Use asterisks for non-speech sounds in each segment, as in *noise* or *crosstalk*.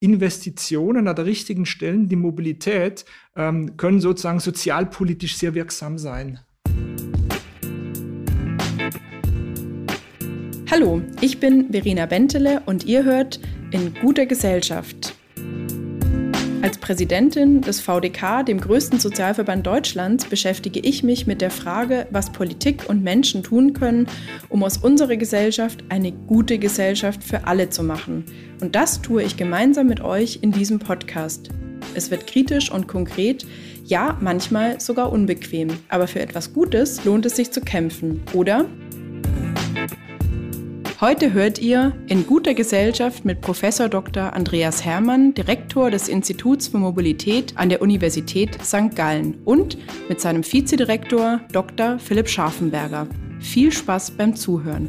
Investitionen an der richtigen Stelle, die Mobilität, ähm, können sozusagen sozialpolitisch sehr wirksam sein. Hallo, ich bin Verena Bentele und ihr hört in guter Gesellschaft. Als Präsidentin des VDK, dem größten Sozialverband Deutschlands, beschäftige ich mich mit der Frage, was Politik und Menschen tun können, um aus unserer Gesellschaft eine gute Gesellschaft für alle zu machen. Und das tue ich gemeinsam mit euch in diesem Podcast. Es wird kritisch und konkret, ja, manchmal sogar unbequem, aber für etwas Gutes lohnt es sich zu kämpfen, oder? Heute hört ihr in guter Gesellschaft mit Professor Dr. Andreas Hermann, Direktor des Instituts für Mobilität an der Universität St. Gallen und mit seinem Vizedirektor Dr. Philipp Scharfenberger. Viel Spaß beim Zuhören.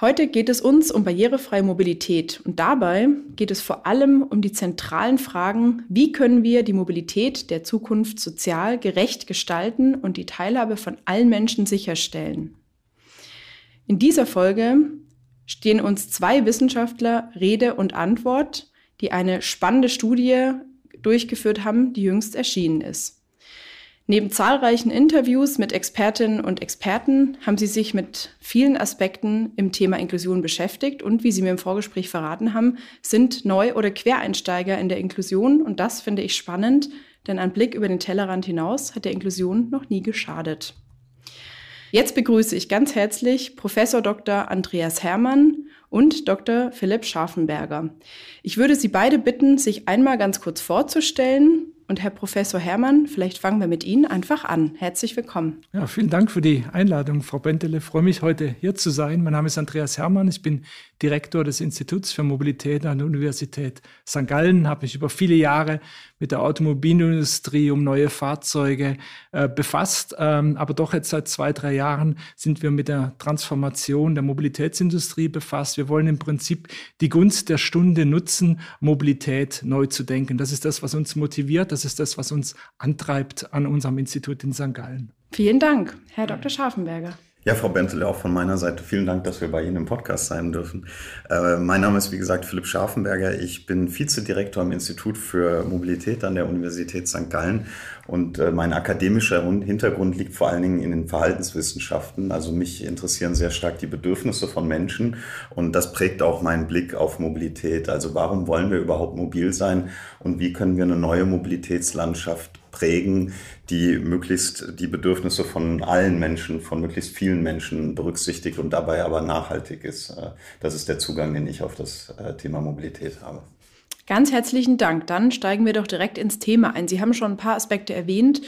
Heute geht es uns um barrierefreie Mobilität und dabei geht es vor allem um die zentralen Fragen, wie können wir die Mobilität der Zukunft sozial gerecht gestalten und die Teilhabe von allen Menschen sicherstellen. In dieser Folge stehen uns zwei Wissenschaftler Rede und Antwort, die eine spannende Studie durchgeführt haben, die jüngst erschienen ist. Neben zahlreichen Interviews mit Expertinnen und Experten haben sie sich mit vielen Aspekten im Thema Inklusion beschäftigt und wie sie mir im Vorgespräch verraten haben, sind Neu- oder Quereinsteiger in der Inklusion und das finde ich spannend, denn ein Blick über den Tellerrand hinaus hat der Inklusion noch nie geschadet. Jetzt begrüße ich ganz herzlich Professor Dr. Andreas Hermann und Dr. Philipp Scharfenberger. Ich würde Sie beide bitten, sich einmal ganz kurz vorzustellen und Herr Professor Herrmann, vielleicht fangen wir mit Ihnen einfach an. Herzlich willkommen. Ja, vielen Dank für die Einladung, Frau Bentele. Ich freue mich, heute hier zu sein. Mein Name ist Andreas Herrmann. Ich bin Direktor des Instituts für Mobilität an der Universität St. Gallen, habe mich über viele Jahre mit der Automobilindustrie um neue Fahrzeuge äh, befasst. Ähm, aber doch jetzt seit zwei, drei Jahren sind wir mit der Transformation der Mobilitätsindustrie befasst. Wir wollen im Prinzip die Gunst der Stunde nutzen, Mobilität neu zu denken. Das ist das, was uns motiviert. Das ist das, was uns antreibt an unserem Institut in St. Gallen. Vielen Dank, Herr Dr. Scharfenberger. Ja, Frau Bentel, auch von meiner Seite vielen Dank, dass wir bei Ihnen im Podcast sein dürfen. Äh, mein Name ist, wie gesagt, Philipp Scharfenberger. Ich bin Vizedirektor am Institut für Mobilität an der Universität St. Gallen und äh, mein akademischer Hintergrund liegt vor allen Dingen in den Verhaltenswissenschaften. Also mich interessieren sehr stark die Bedürfnisse von Menschen und das prägt auch meinen Blick auf Mobilität. Also warum wollen wir überhaupt mobil sein und wie können wir eine neue Mobilitätslandschaft prägen, die möglichst die Bedürfnisse von allen Menschen, von möglichst vielen Menschen berücksichtigt und dabei aber nachhaltig ist. Äh, das ist der Zugang, den ich auf das äh, Thema Mobilität habe. Ganz herzlichen Dank. Dann steigen wir doch direkt ins Thema ein. Sie haben schon ein paar Aspekte erwähnt,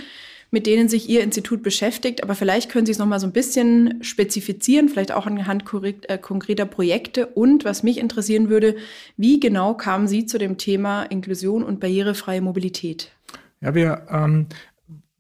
mit denen sich Ihr Institut beschäftigt, aber vielleicht können Sie es noch mal so ein bisschen spezifizieren, vielleicht auch anhand äh, konkreter Projekte. Und was mich interessieren würde, wie genau kamen Sie zu dem Thema Inklusion und barrierefreie Mobilität? Ja, wir ähm,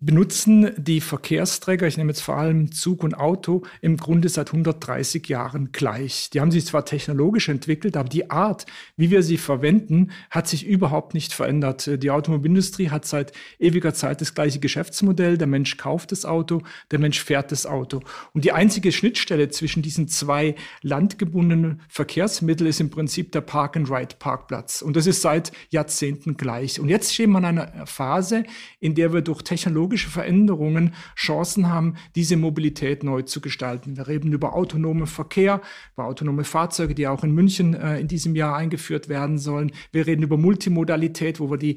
benutzen die Verkehrsträger, ich nehme jetzt vor allem Zug und Auto, im Grunde seit 130 Jahren gleich. Die haben sich zwar technologisch entwickelt, aber die Art, wie wir sie verwenden, hat sich überhaupt nicht verändert. Die Automobilindustrie hat seit ewiger Zeit das gleiche Geschäftsmodell. Der Mensch kauft das Auto, der Mensch fährt das Auto. Und die einzige Schnittstelle zwischen diesen zwei landgebundenen Verkehrsmitteln ist im Prinzip der Park-and-Ride-Parkplatz. Und das ist seit Jahrzehnten gleich. Und jetzt stehen wir in einer Phase, in der wir durch Technologie technologische Veränderungen Chancen haben, diese Mobilität neu zu gestalten. Wir reden über autonomen Verkehr, über autonome Fahrzeuge, die auch in München äh, in diesem Jahr eingeführt werden sollen. Wir reden über Multimodalität, wo wir die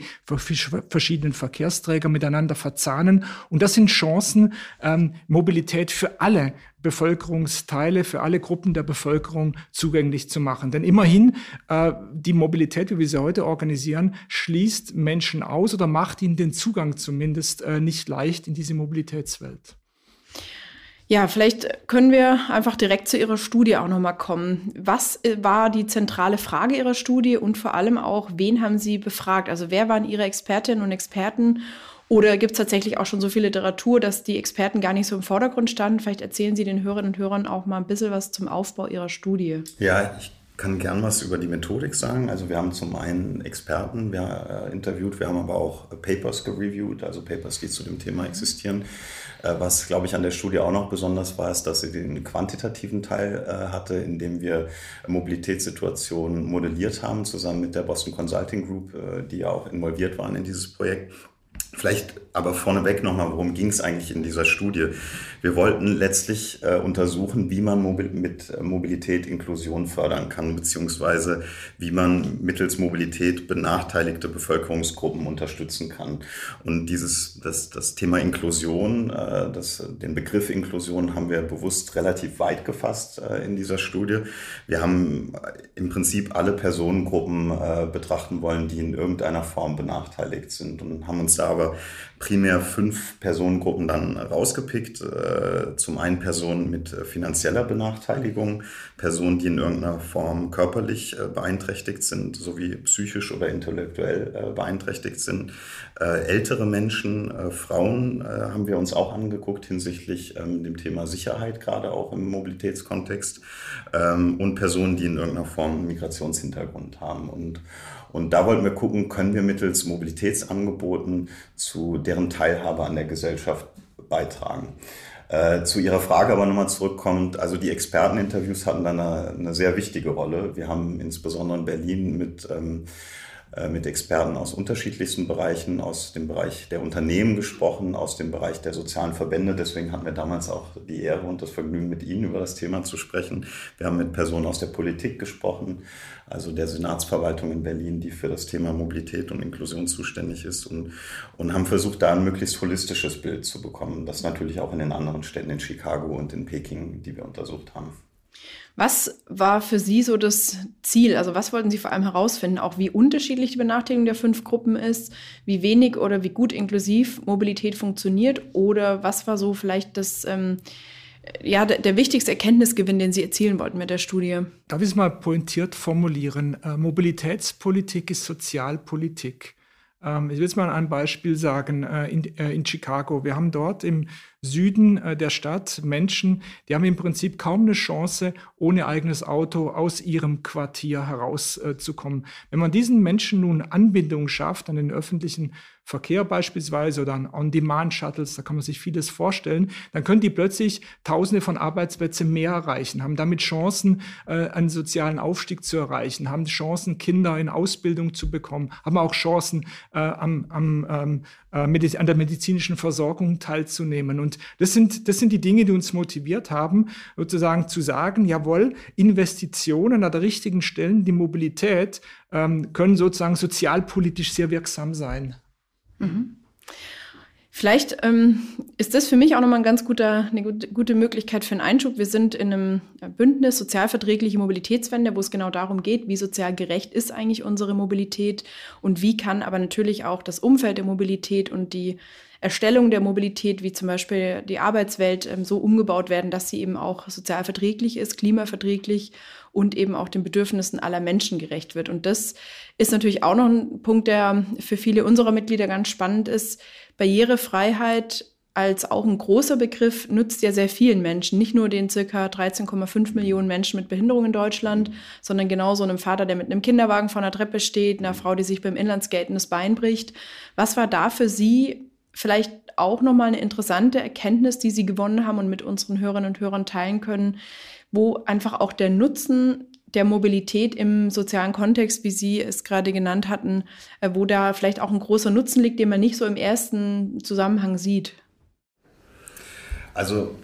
verschiedenen Verkehrsträger miteinander verzahnen. Und das sind Chancen, ähm, Mobilität für alle Bevölkerungsteile, für alle Gruppen der Bevölkerung zugänglich zu machen. Denn immerhin, äh, die Mobilität, wie wir sie heute organisieren, schließt Menschen aus oder macht ihnen den Zugang zumindest äh, nicht leicht in diese Mobilitätswelt. Ja, vielleicht können wir einfach direkt zu Ihrer Studie auch nochmal kommen. Was äh, war die zentrale Frage Ihrer Studie und vor allem auch, wen haben Sie befragt? Also wer waren Ihre Expertinnen und Experten oder gibt es tatsächlich auch schon so viel Literatur, dass die Experten gar nicht so im Vordergrund standen? Vielleicht erzählen Sie den Hörerinnen und Hörern auch mal ein bisschen was zum Aufbau Ihrer Studie. Ja, ich kann gern was über die Methodik sagen. Also wir haben zum einen Experten wir, äh, interviewt, wir haben aber auch Papers gereviewt, also Papers, die zu dem Thema existieren. Äh, was, glaube ich, an der Studie auch noch besonders war, ist, dass sie den quantitativen Teil äh, hatte, in dem wir Mobilitätssituationen modelliert haben, zusammen mit der Boston Consulting Group, äh, die ja auch involviert waren in dieses Projekt. Vielleicht aber vorneweg nochmal, worum ging es eigentlich in dieser Studie? Wir wollten letztlich äh, untersuchen, wie man Mobil mit Mobilität Inklusion fördern kann, beziehungsweise wie man mittels Mobilität benachteiligte Bevölkerungsgruppen unterstützen kann. Und dieses, das, das Thema Inklusion, äh, das, den Begriff Inklusion haben wir bewusst relativ weit gefasst äh, in dieser Studie. Wir haben im Prinzip alle Personengruppen äh, betrachten wollen, die in irgendeiner Form benachteiligt sind und haben uns da aber primär fünf Personengruppen dann rausgepickt. Äh, zum einen Personen mit finanzieller Benachteiligung, Personen, die in irgendeiner Form körperlich äh, beeinträchtigt sind, sowie psychisch oder intellektuell äh, beeinträchtigt sind. Ältere Menschen, Frauen haben wir uns auch angeguckt hinsichtlich ähm, dem Thema Sicherheit, gerade auch im Mobilitätskontext. Ähm, und Personen, die in irgendeiner Form Migrationshintergrund haben. Und und da wollten wir gucken, können wir mittels Mobilitätsangeboten zu deren Teilhabe an der Gesellschaft beitragen. Äh, zu Ihrer Frage aber nochmal zurückkommt, also die Experteninterviews hatten da eine, eine, sehr wichtige Rolle. Wir haben insbesondere in Berlin mit ähm, äh, mit Experten aus unterschiedlichsten Bereichen, aus dem Bereich der Unternehmen gesprochen, aus dem Bereich der sozialen Verbände. Deswegen hatten wir damals auch die Ehre und das Vergnügen, mit Ihnen über das Thema zu sprechen. Wir haben mit Personen aus der Politik gesprochen, also der Senatsverwaltung in Berlin, die für das Thema Mobilität und Inklusion zuständig ist und, und haben versucht, da ein möglichst holistisches Bild zu bekommen. Das natürlich auch in den anderen Städten in Chicago und in Peking, die wir untersucht haben. Was war für Sie so das Ziel? Also was wollten Sie vor allem herausfinden? Auch wie unterschiedlich die Benachteiligung der fünf Gruppen ist, wie wenig oder wie gut inklusiv Mobilität funktioniert oder was war so vielleicht das, ähm, ja, der, der, wichtigste Erkenntnisgewinn, den Sie erzielen wollten mit der Studie? Darf ich es mal pointiert formulieren? Äh, Mobilitätspolitik ist Sozialpolitik. Ähm, ich will jetzt mal ein Beispiel sagen, äh, in, äh, in Chicago. Wir haben dort im Süden äh, der Stadt Menschen, die haben im Prinzip kaum eine Chance, ohne eigenes Auto aus ihrem Quartier herauszukommen. Wenn man diesen Menschen nun Anbindung schafft an den öffentlichen Verkehr beispielsweise oder an On-Demand-Shuttles, da kann man sich vieles vorstellen, dann können die plötzlich Tausende von Arbeitsplätzen mehr erreichen, haben damit Chancen, äh, einen sozialen Aufstieg zu erreichen, haben Chancen, Kinder in Ausbildung zu bekommen, haben auch Chancen, äh, am, am, ähm, äh, an der medizinischen Versorgung teilzunehmen. Und das sind, das sind die Dinge, die uns motiviert haben, sozusagen zu sagen, jawohl, Investitionen an der richtigen Stelle, die Mobilität, ähm, können sozusagen sozialpolitisch sehr wirksam sein. Mhm. Vielleicht ähm, ist das für mich auch nochmal ein ganz guter, eine gute Möglichkeit für einen Einschub. Wir sind in einem Bündnis sozialverträgliche Mobilitätswende, wo es genau darum geht, wie sozial gerecht ist eigentlich unsere Mobilität und wie kann aber natürlich auch das Umfeld der Mobilität und die Erstellung der Mobilität, wie zum Beispiel die Arbeitswelt, ähm, so umgebaut werden, dass sie eben auch sozial verträglich ist, klimaverträglich und eben auch den Bedürfnissen aller Menschen gerecht wird. Und das ist natürlich auch noch ein Punkt, der für viele unserer Mitglieder ganz spannend ist. Barrierefreiheit als auch ein großer Begriff nützt ja sehr vielen Menschen, nicht nur den circa 13,5 Millionen Menschen mit Behinderung in Deutschland, sondern genauso einem Vater, der mit einem Kinderwagen vor einer Treppe steht, einer Frau, die sich beim Inlandskaten das Bein bricht. Was war da für Sie vielleicht auch nochmal eine interessante Erkenntnis, die Sie gewonnen haben und mit unseren Hörerinnen und Hörern teilen können, wo einfach auch der Nutzen der Mobilität im sozialen Kontext, wie Sie es gerade genannt hatten, äh, wo da vielleicht auch ein großer Nutzen liegt, den man nicht so im ersten Zusammenhang sieht? Also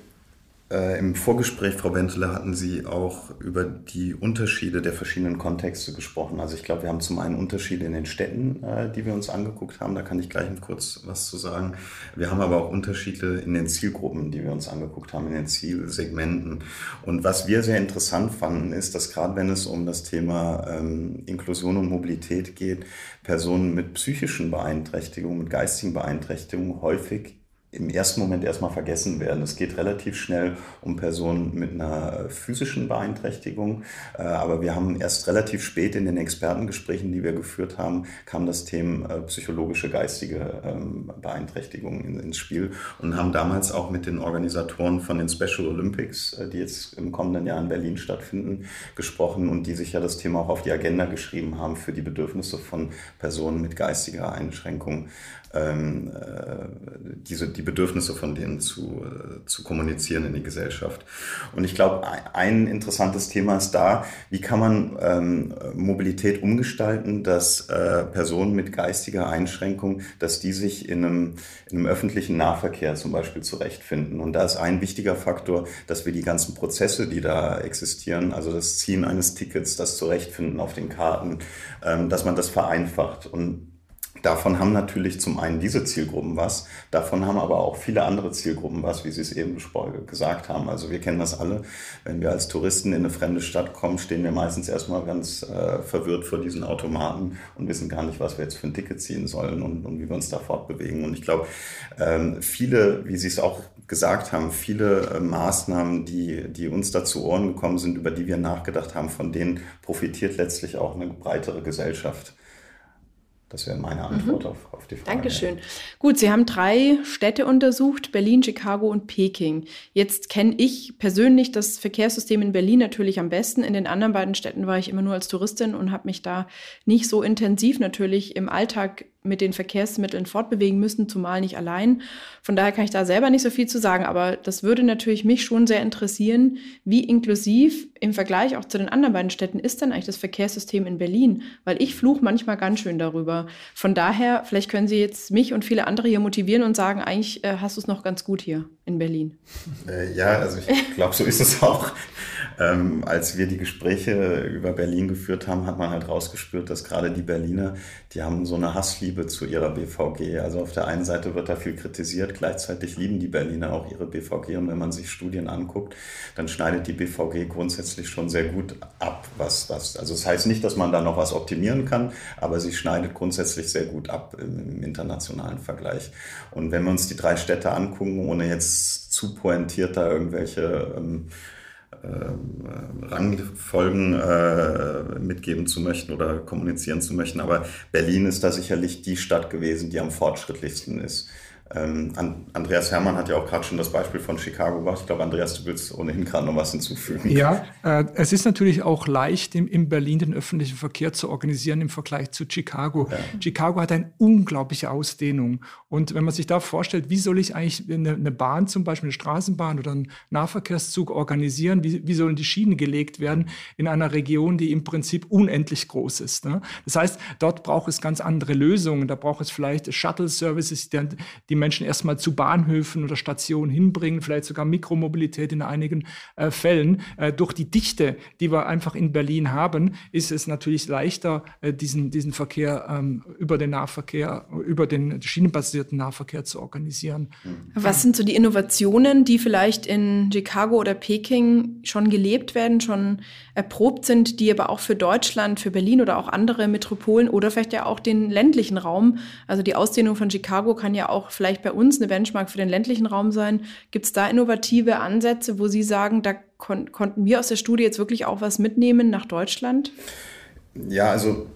äh, Im Vorgespräch, Frau Benteler, hatten Sie auch über die Unterschiede der verschiedenen Kontexte gesprochen. Also ich glaube, wir haben zum einen Unterschiede in den Städten, äh, die wir uns angeguckt haben. Da kann ich gleich kurz was zu sagen. Wir haben aber auch Unterschiede in den Zielgruppen, die wir uns angeguckt haben, in den Zielsegmenten. Und was wir sehr interessant fanden, ist, dass gerade wenn es um das Thema ähm, Inklusion und Mobilität geht, Personen mit psychischen Beeinträchtigungen, mit geistigen Beeinträchtigungen häufig im ersten Moment erstmal vergessen werden. Es geht relativ schnell um Personen mit einer physischen Beeinträchtigung, äh, aber wir haben erst relativ spät in den Expertengesprächen, die wir geführt haben, kam das Thema äh, psychologische geistige ähm, Beeinträchtigung ins Spiel und haben damals auch mit den Organisatoren von den Special Olympics, äh, die jetzt im kommenden Jahr in Berlin stattfinden, gesprochen und die sich ja das Thema auch auf die Agenda geschrieben haben für die Bedürfnisse von Personen mit geistiger Einschränkung ähm, äh, diese, die Bedürfnisse von denen zu, äh, zu kommunizieren in die Gesellschaft. Und ich glaube, ein interessantes Thema ist da, wie kann man ähm, Mobilität umgestalten, dass äh, Personen mit geistiger Einschränkung, dass die sich in einem, in einem öffentlichen Nahverkehr zum Beispiel zurechtfinden. Und da ist ein wichtiger Faktor, dass wir die ganzen Prozesse, die da existieren, also das Ziehen eines Tickets, das Zurechtfinden auf den Karten, ähm, dass man das vereinfacht. Und Davon haben natürlich zum einen diese Zielgruppen was, davon haben aber auch viele andere Zielgruppen was, wie Sie es eben gesagt haben. Also wir kennen das alle. Wenn wir als Touristen in eine fremde Stadt kommen, stehen wir meistens erstmal ganz äh, verwirrt vor diesen Automaten und wissen gar nicht, was wir jetzt für ein Ticket ziehen sollen und, und wie wir uns da fortbewegen. Und ich glaube, ähm, viele, wie Sie es auch gesagt haben, viele äh, Maßnahmen, die, die uns da zu Ohren gekommen sind, über die wir nachgedacht haben, von denen profitiert letztlich auch eine breitere Gesellschaft. Das wäre meine Antwort mhm. auf, auf die Frage. Dankeschön. Gut, Sie haben drei Städte untersucht, Berlin, Chicago und Peking. Jetzt kenne ich persönlich das Verkehrssystem in Berlin natürlich am besten. In den anderen beiden Städten war ich immer nur als Touristin und habe mich da nicht so intensiv natürlich im Alltag mit den Verkehrsmitteln fortbewegen müssen, zumal nicht allein. Von daher kann ich da selber nicht so viel zu sagen, aber das würde natürlich mich schon sehr interessieren, wie inklusiv im Vergleich auch zu den anderen beiden Städten ist denn eigentlich das Verkehrssystem in Berlin? Weil ich fluche manchmal ganz schön darüber. Von daher, vielleicht können Sie jetzt mich und viele andere hier motivieren und sagen, eigentlich äh, hast du es noch ganz gut hier in Berlin. Äh, ja, also ich glaube, so ist es auch. Ähm, als wir die Gespräche über Berlin geführt haben, hat man halt rausgespürt, dass gerade die Berliner, die haben so eine Hassliebe zu ihrer BVG. Also auf der einen Seite wird da viel kritisiert, gleichzeitig lieben die Berliner auch ihre BVG. Und wenn man sich Studien anguckt, dann schneidet die BVG grundsätzlich schon sehr gut ab. Was, was, also das heißt nicht, dass man da noch was optimieren kann, aber sie schneidet grundsätzlich sehr gut ab im, im internationalen Vergleich. Und wenn wir uns die drei Städte angucken, ohne jetzt zu pointiert da irgendwelche ähm, äh, Rangfolgen äh, mitgeben zu möchten oder kommunizieren zu möchten. Aber Berlin ist da sicherlich die Stadt gewesen, die am fortschrittlichsten ist. Ähm, Andreas Hermann hat ja auch gerade schon das Beispiel von Chicago gemacht. Ich glaube, Andreas, du willst ohnehin gerade noch was hinzufügen. Ja, äh, es ist natürlich auch leicht, im, in Berlin den öffentlichen Verkehr zu organisieren im Vergleich zu Chicago. Ja. Chicago hat eine unglaubliche Ausdehnung. Und wenn man sich da vorstellt, wie soll ich eigentlich eine, eine Bahn, zum Beispiel eine Straßenbahn oder einen Nahverkehrszug organisieren, wie, wie sollen die Schienen gelegt werden in einer Region, die im Prinzip unendlich groß ist. Ne? Das heißt, dort braucht es ganz andere Lösungen. Da braucht es vielleicht Shuttle-Services, die, die Menschen erstmal zu Bahnhöfen oder Stationen hinbringen, vielleicht sogar Mikromobilität in einigen äh, Fällen. Äh, durch die Dichte, die wir einfach in Berlin haben, ist es natürlich leichter, äh, diesen, diesen Verkehr ähm, über den Nahverkehr, über den schienenbasierten Nahverkehr zu organisieren. Was sind so die Innovationen, die vielleicht in Chicago oder Peking schon gelebt werden, schon erprobt sind, die aber auch für Deutschland, für Berlin oder auch andere Metropolen oder vielleicht ja auch den ländlichen Raum, also die Ausdehnung von Chicago kann ja auch vielleicht bei uns eine Benchmark für den ländlichen Raum sein. Gibt es da innovative Ansätze, wo Sie sagen, da kon konnten wir aus der Studie jetzt wirklich auch was mitnehmen nach Deutschland? Ja, also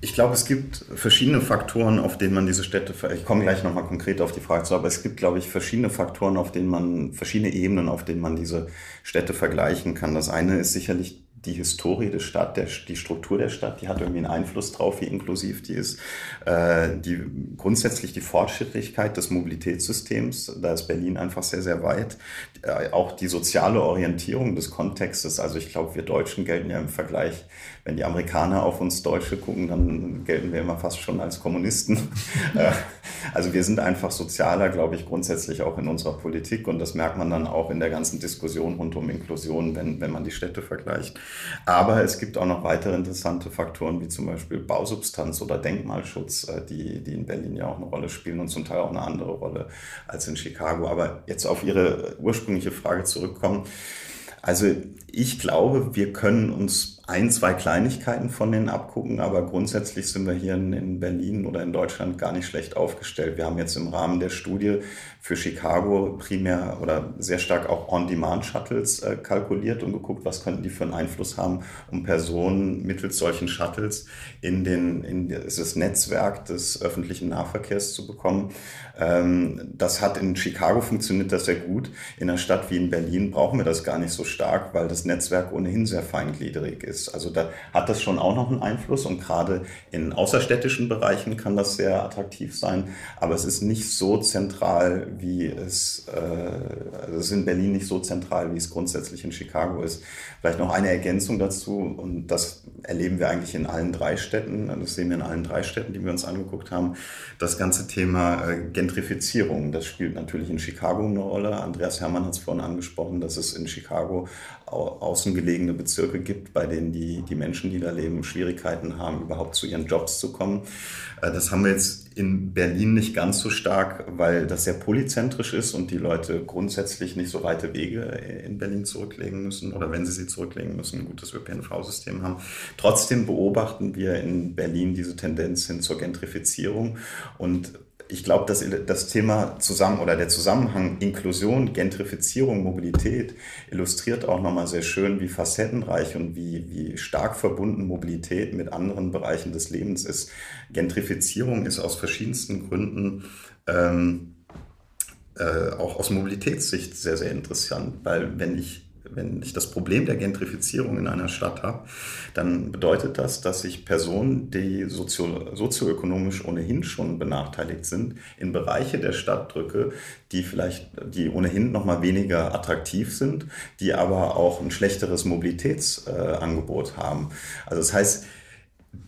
ich glaube, es gibt verschiedene Faktoren, auf denen man diese Städte, ich komme gleich nochmal konkret auf die Frage zu, aber es gibt, glaube ich, verschiedene Faktoren, auf denen man, verschiedene Ebenen, auf denen man diese Städte vergleichen kann. Das eine ist sicherlich die Historie der Stadt, der, die Struktur der Stadt, die hat irgendwie einen Einfluss drauf, wie inklusiv die ist. Äh, die, grundsätzlich die Fortschrittlichkeit des Mobilitätssystems, da ist Berlin einfach sehr, sehr weit. Äh, auch die soziale Orientierung des Kontextes. Also ich glaube, wir Deutschen gelten ja im Vergleich, wenn die Amerikaner auf uns Deutsche gucken, dann gelten wir immer fast schon als Kommunisten. *laughs* äh, also wir sind einfach sozialer, glaube ich, grundsätzlich auch in unserer Politik und das merkt man dann auch in der ganzen Diskussion rund um Inklusion, wenn, wenn man die Städte vergleicht. Aber es gibt auch noch weitere interessante Faktoren, wie zum Beispiel Bausubstanz oder Denkmalschutz, äh, die, die in Berlin ja auch eine Rolle spielen und zum Teil auch eine andere Rolle als in Chicago. Aber jetzt auf Ihre ursprüngliche Frage zurückkommen. Also ich glaube, wir können uns ein, zwei Kleinigkeiten von denen abgucken, aber grundsätzlich sind wir hier in, Berlin oder in Deutschland gar nicht schlecht aufgestellt. Wir haben jetzt im Rahmen der Studie für Chicago primär oder sehr stark auch On-Demand-Shuttles äh, kalkuliert und geguckt, was könnten die für einen Einfluss haben, um Personen mittels solchen Shuttles in, den, in das Netzwerk des öffentlichen Nahverkehrs zu bekommen. Ähm, das hat in Chicago funktioniert das sehr gut. In einer Stadt wie in Berlin brauchen wir das gar nicht so stark, weil das Netzwerk ohnehin sehr feingliedrig ist. Also da hat das schon auch noch einen Einfluss und gerade in außerstädtischen Bereichen kann das sehr attraktiv sein. Aber es ist nicht so zentral, wie es, äh, also es ist in Berlin nicht so zentral, wie es grundsätzlich in Chicago ist. Vielleicht noch eine Ergänzung dazu und das erleben wir eigentlich in allen drei Städten. Das sehen wir in allen drei Städten, die wir uns angeguckt haben. Das ganze Thema äh, Gentrifizierung, das spielt natürlich in Chicago eine Rolle. Andreas Herrmann hat es vorhin angesprochen, dass es in Chicago außen gelegene Bezirke gibt, bei denen die, die Menschen, die da leben, Schwierigkeiten haben, überhaupt zu ihren Jobs zu kommen. Äh, das haben wir jetzt in Berlin nicht ganz so stark, weil das sehr polyzentrisch ist und die Leute grundsätzlich nicht so weite Wege in Berlin zurücklegen müssen oder wenn sie sie zurücklegen müssen, ein gutes ÖPNV-System haben. Trotzdem beobachten wir in Berlin diese Tendenz hin zur Gentrifizierung und ich glaube, dass das Thema zusammen oder der Zusammenhang Inklusion, Gentrifizierung, Mobilität illustriert auch nochmal sehr schön, wie facettenreich und wie, wie stark verbunden Mobilität mit anderen Bereichen des Lebens ist. Gentrifizierung ist aus verschiedensten Gründen ähm, äh, auch aus Mobilitätssicht sehr, sehr interessant, weil wenn ich wenn ich das Problem der Gentrifizierung in einer Stadt habe, dann bedeutet das, dass ich Personen, die sozio sozioökonomisch ohnehin schon benachteiligt sind, in Bereiche der Stadt drücke, die vielleicht, die ohnehin noch mal weniger attraktiv sind, die aber auch ein schlechteres Mobilitätsangebot äh, haben. Also das heißt,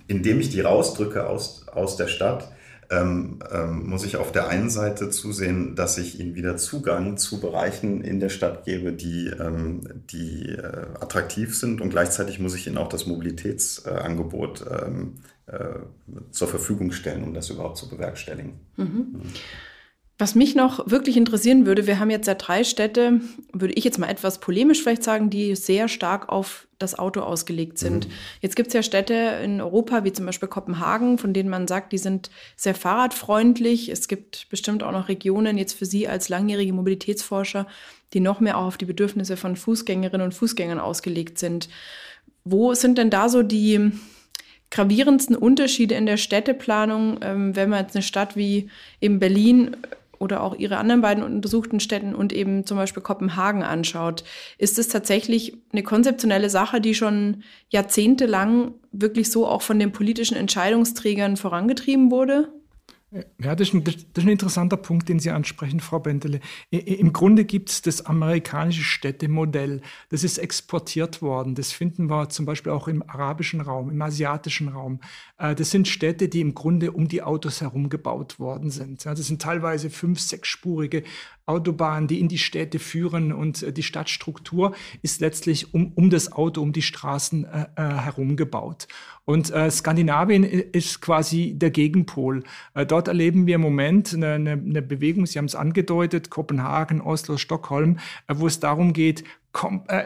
indem ich die rausdrücke aus, aus der Stadt, ähm, ähm, muss ich auf der einen Seite zusehen, dass ich ihnen wieder Zugang zu Bereichen in der Stadt gebe, die, ähm, die äh, attraktiv sind und gleichzeitig muss ich ihnen auch das Mobilitätsangebot ähm, äh, zur Verfügung stellen, um das überhaupt zu bewerkstelligen. Mhm. Mhm. Was mich noch wirklich interessieren würde, wir haben jetzt ja drei Städte, würde ich jetzt mal etwas polemisch vielleicht sagen, die sehr stark auf das Auto ausgelegt sind. Mhm. Jetzt gibt es ja Städte in Europa, wie zum Beispiel Kopenhagen, von denen man sagt, die sind sehr fahrradfreundlich. Es gibt bestimmt auch noch Regionen jetzt für Sie als langjährige Mobilitätsforscher, die noch mehr auch auf die Bedürfnisse von Fußgängerinnen und Fußgängern ausgelegt sind. Wo sind denn da so die gravierendsten Unterschiede in der Städteplanung, ähm, wenn man jetzt eine Stadt wie eben Berlin oder auch Ihre anderen beiden untersuchten Städten und eben zum Beispiel Kopenhagen anschaut, ist es tatsächlich eine konzeptionelle Sache, die schon jahrzehntelang wirklich so auch von den politischen Entscheidungsträgern vorangetrieben wurde? Ja, das ist, ein, das ist, ein, interessanter Punkt, den Sie ansprechen, Frau Bentele. Im Grunde gibt es das amerikanische Städtemodell. Das ist exportiert worden. Das finden wir zum Beispiel auch im arabischen Raum, im asiatischen Raum. Äh, das sind Städte, die im Grunde um die Autos herum gebaut worden sind. Das sind teilweise fünf-, sechsspurige Autobahnen, die in die Städte führen und äh, die Stadtstruktur ist letztlich um, um das Auto, um die Straßen äh, äh herum gebaut. Und äh, Skandinavien ist quasi der Gegenpol. Äh, dort erleben wir im Moment eine, eine, eine Bewegung, Sie haben es angedeutet, Kopenhagen, Oslo, Stockholm, wo es darum geht,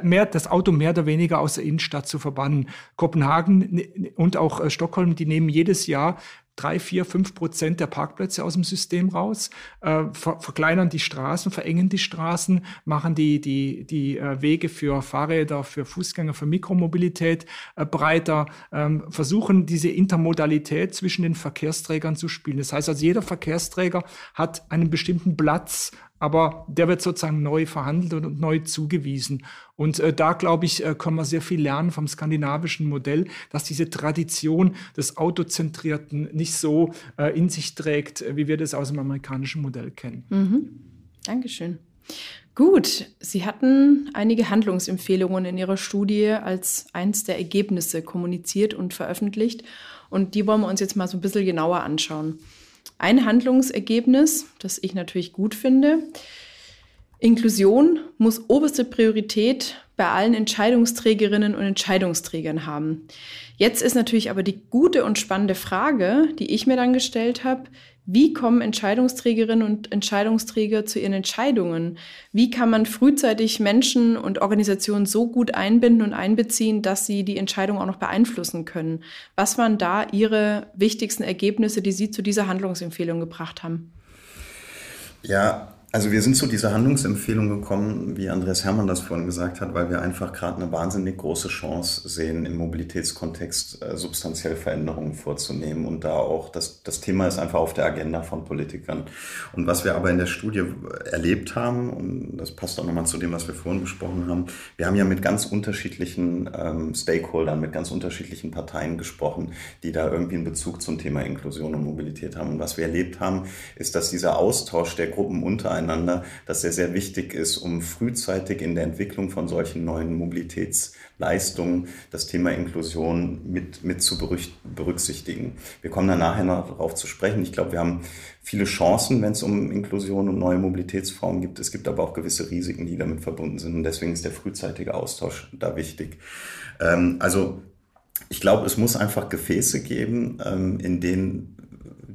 mehr, das Auto mehr oder weniger aus der Innenstadt zu verbannen. Kopenhagen und auch Stockholm, die nehmen jedes Jahr drei, vier, fünf Prozent der Parkplätze aus dem System raus, äh, ver verkleinern die Straßen, verengen die Straßen, machen die, die, die äh, Wege für Fahrräder, für Fußgänger, für Mikromobilität äh, breiter, ähm, versuchen diese Intermodalität zwischen den Verkehrsträgern zu spielen. Das heißt also, jeder Verkehrsträger hat einen bestimmten Platz aber der wird sozusagen neu verhandelt und neu zugewiesen. Und äh, da, glaube ich, äh, können wir sehr viel lernen vom skandinavischen Modell, dass diese Tradition des Autozentrierten nicht so äh, in sich trägt, äh, wie wir das aus dem amerikanischen Modell kennen. Mhm. Dankeschön. Gut, Sie hatten einige Handlungsempfehlungen in Ihrer Studie als eins der Ergebnisse kommuniziert und veröffentlicht. Und die wollen wir uns jetzt mal so ein bisschen genauer anschauen. Ein Handlungsergebnis, das ich natürlich gut finde. Inklusion muss oberste Priorität bei allen Entscheidungsträgerinnen und Entscheidungsträgern haben. Jetzt ist natürlich aber die gute und spannende Frage, die ich mir dann gestellt habe, wie kommen Entscheidungsträgerinnen und Entscheidungsträger zu ihren Entscheidungen? Wie kann man frühzeitig Menschen und Organisationen so gut einbinden und einbeziehen, dass sie die Entscheidung auch noch beeinflussen können? Was waren da Ihre wichtigsten Ergebnisse, die Sie zu dieser Handlungsempfehlung gebracht haben? Ja, also wir sind zu dieser Handlungsempfehlung gekommen, wie Andreas Hermann das vorhin gesagt hat, weil wir einfach gerade eine wahnsinnig große Chance sehen, im Mobilitätskontext äh, substanziell Veränderungen vorzunehmen. Und da auch das, das Thema ist einfach auf der Agenda von Politikern. Und was wir aber in der Studie erlebt haben, und das passt auch nochmal zu dem, was wir vorhin besprochen haben, wir haben ja mit ganz unterschiedlichen ähm, Stakeholdern, mit ganz unterschiedlichen Parteien gesprochen, die da irgendwie einen Bezug zum Thema Inklusion und Mobilität haben. Und was wir erlebt haben, ist, dass dieser Austausch der Gruppen untereinander miteinander, dass sehr, sehr wichtig ist, um frühzeitig in der Entwicklung von solchen neuen Mobilitätsleistungen das Thema Inklusion mit, mit zu berücksichtigen. Wir kommen dann nachher noch darauf zu sprechen. Ich glaube, wir haben viele Chancen, wenn es um Inklusion und neue Mobilitätsformen gibt. Es gibt aber auch gewisse Risiken, die damit verbunden sind. Und deswegen ist der frühzeitige Austausch da wichtig. Ähm, also ich glaube, es muss einfach Gefäße geben, ähm, in denen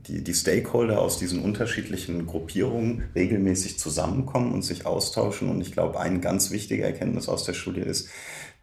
die, die Stakeholder aus diesen unterschiedlichen Gruppierungen regelmäßig zusammenkommen und sich austauschen. Und ich glaube, eine ganz wichtige Erkenntnis aus der Studie ist,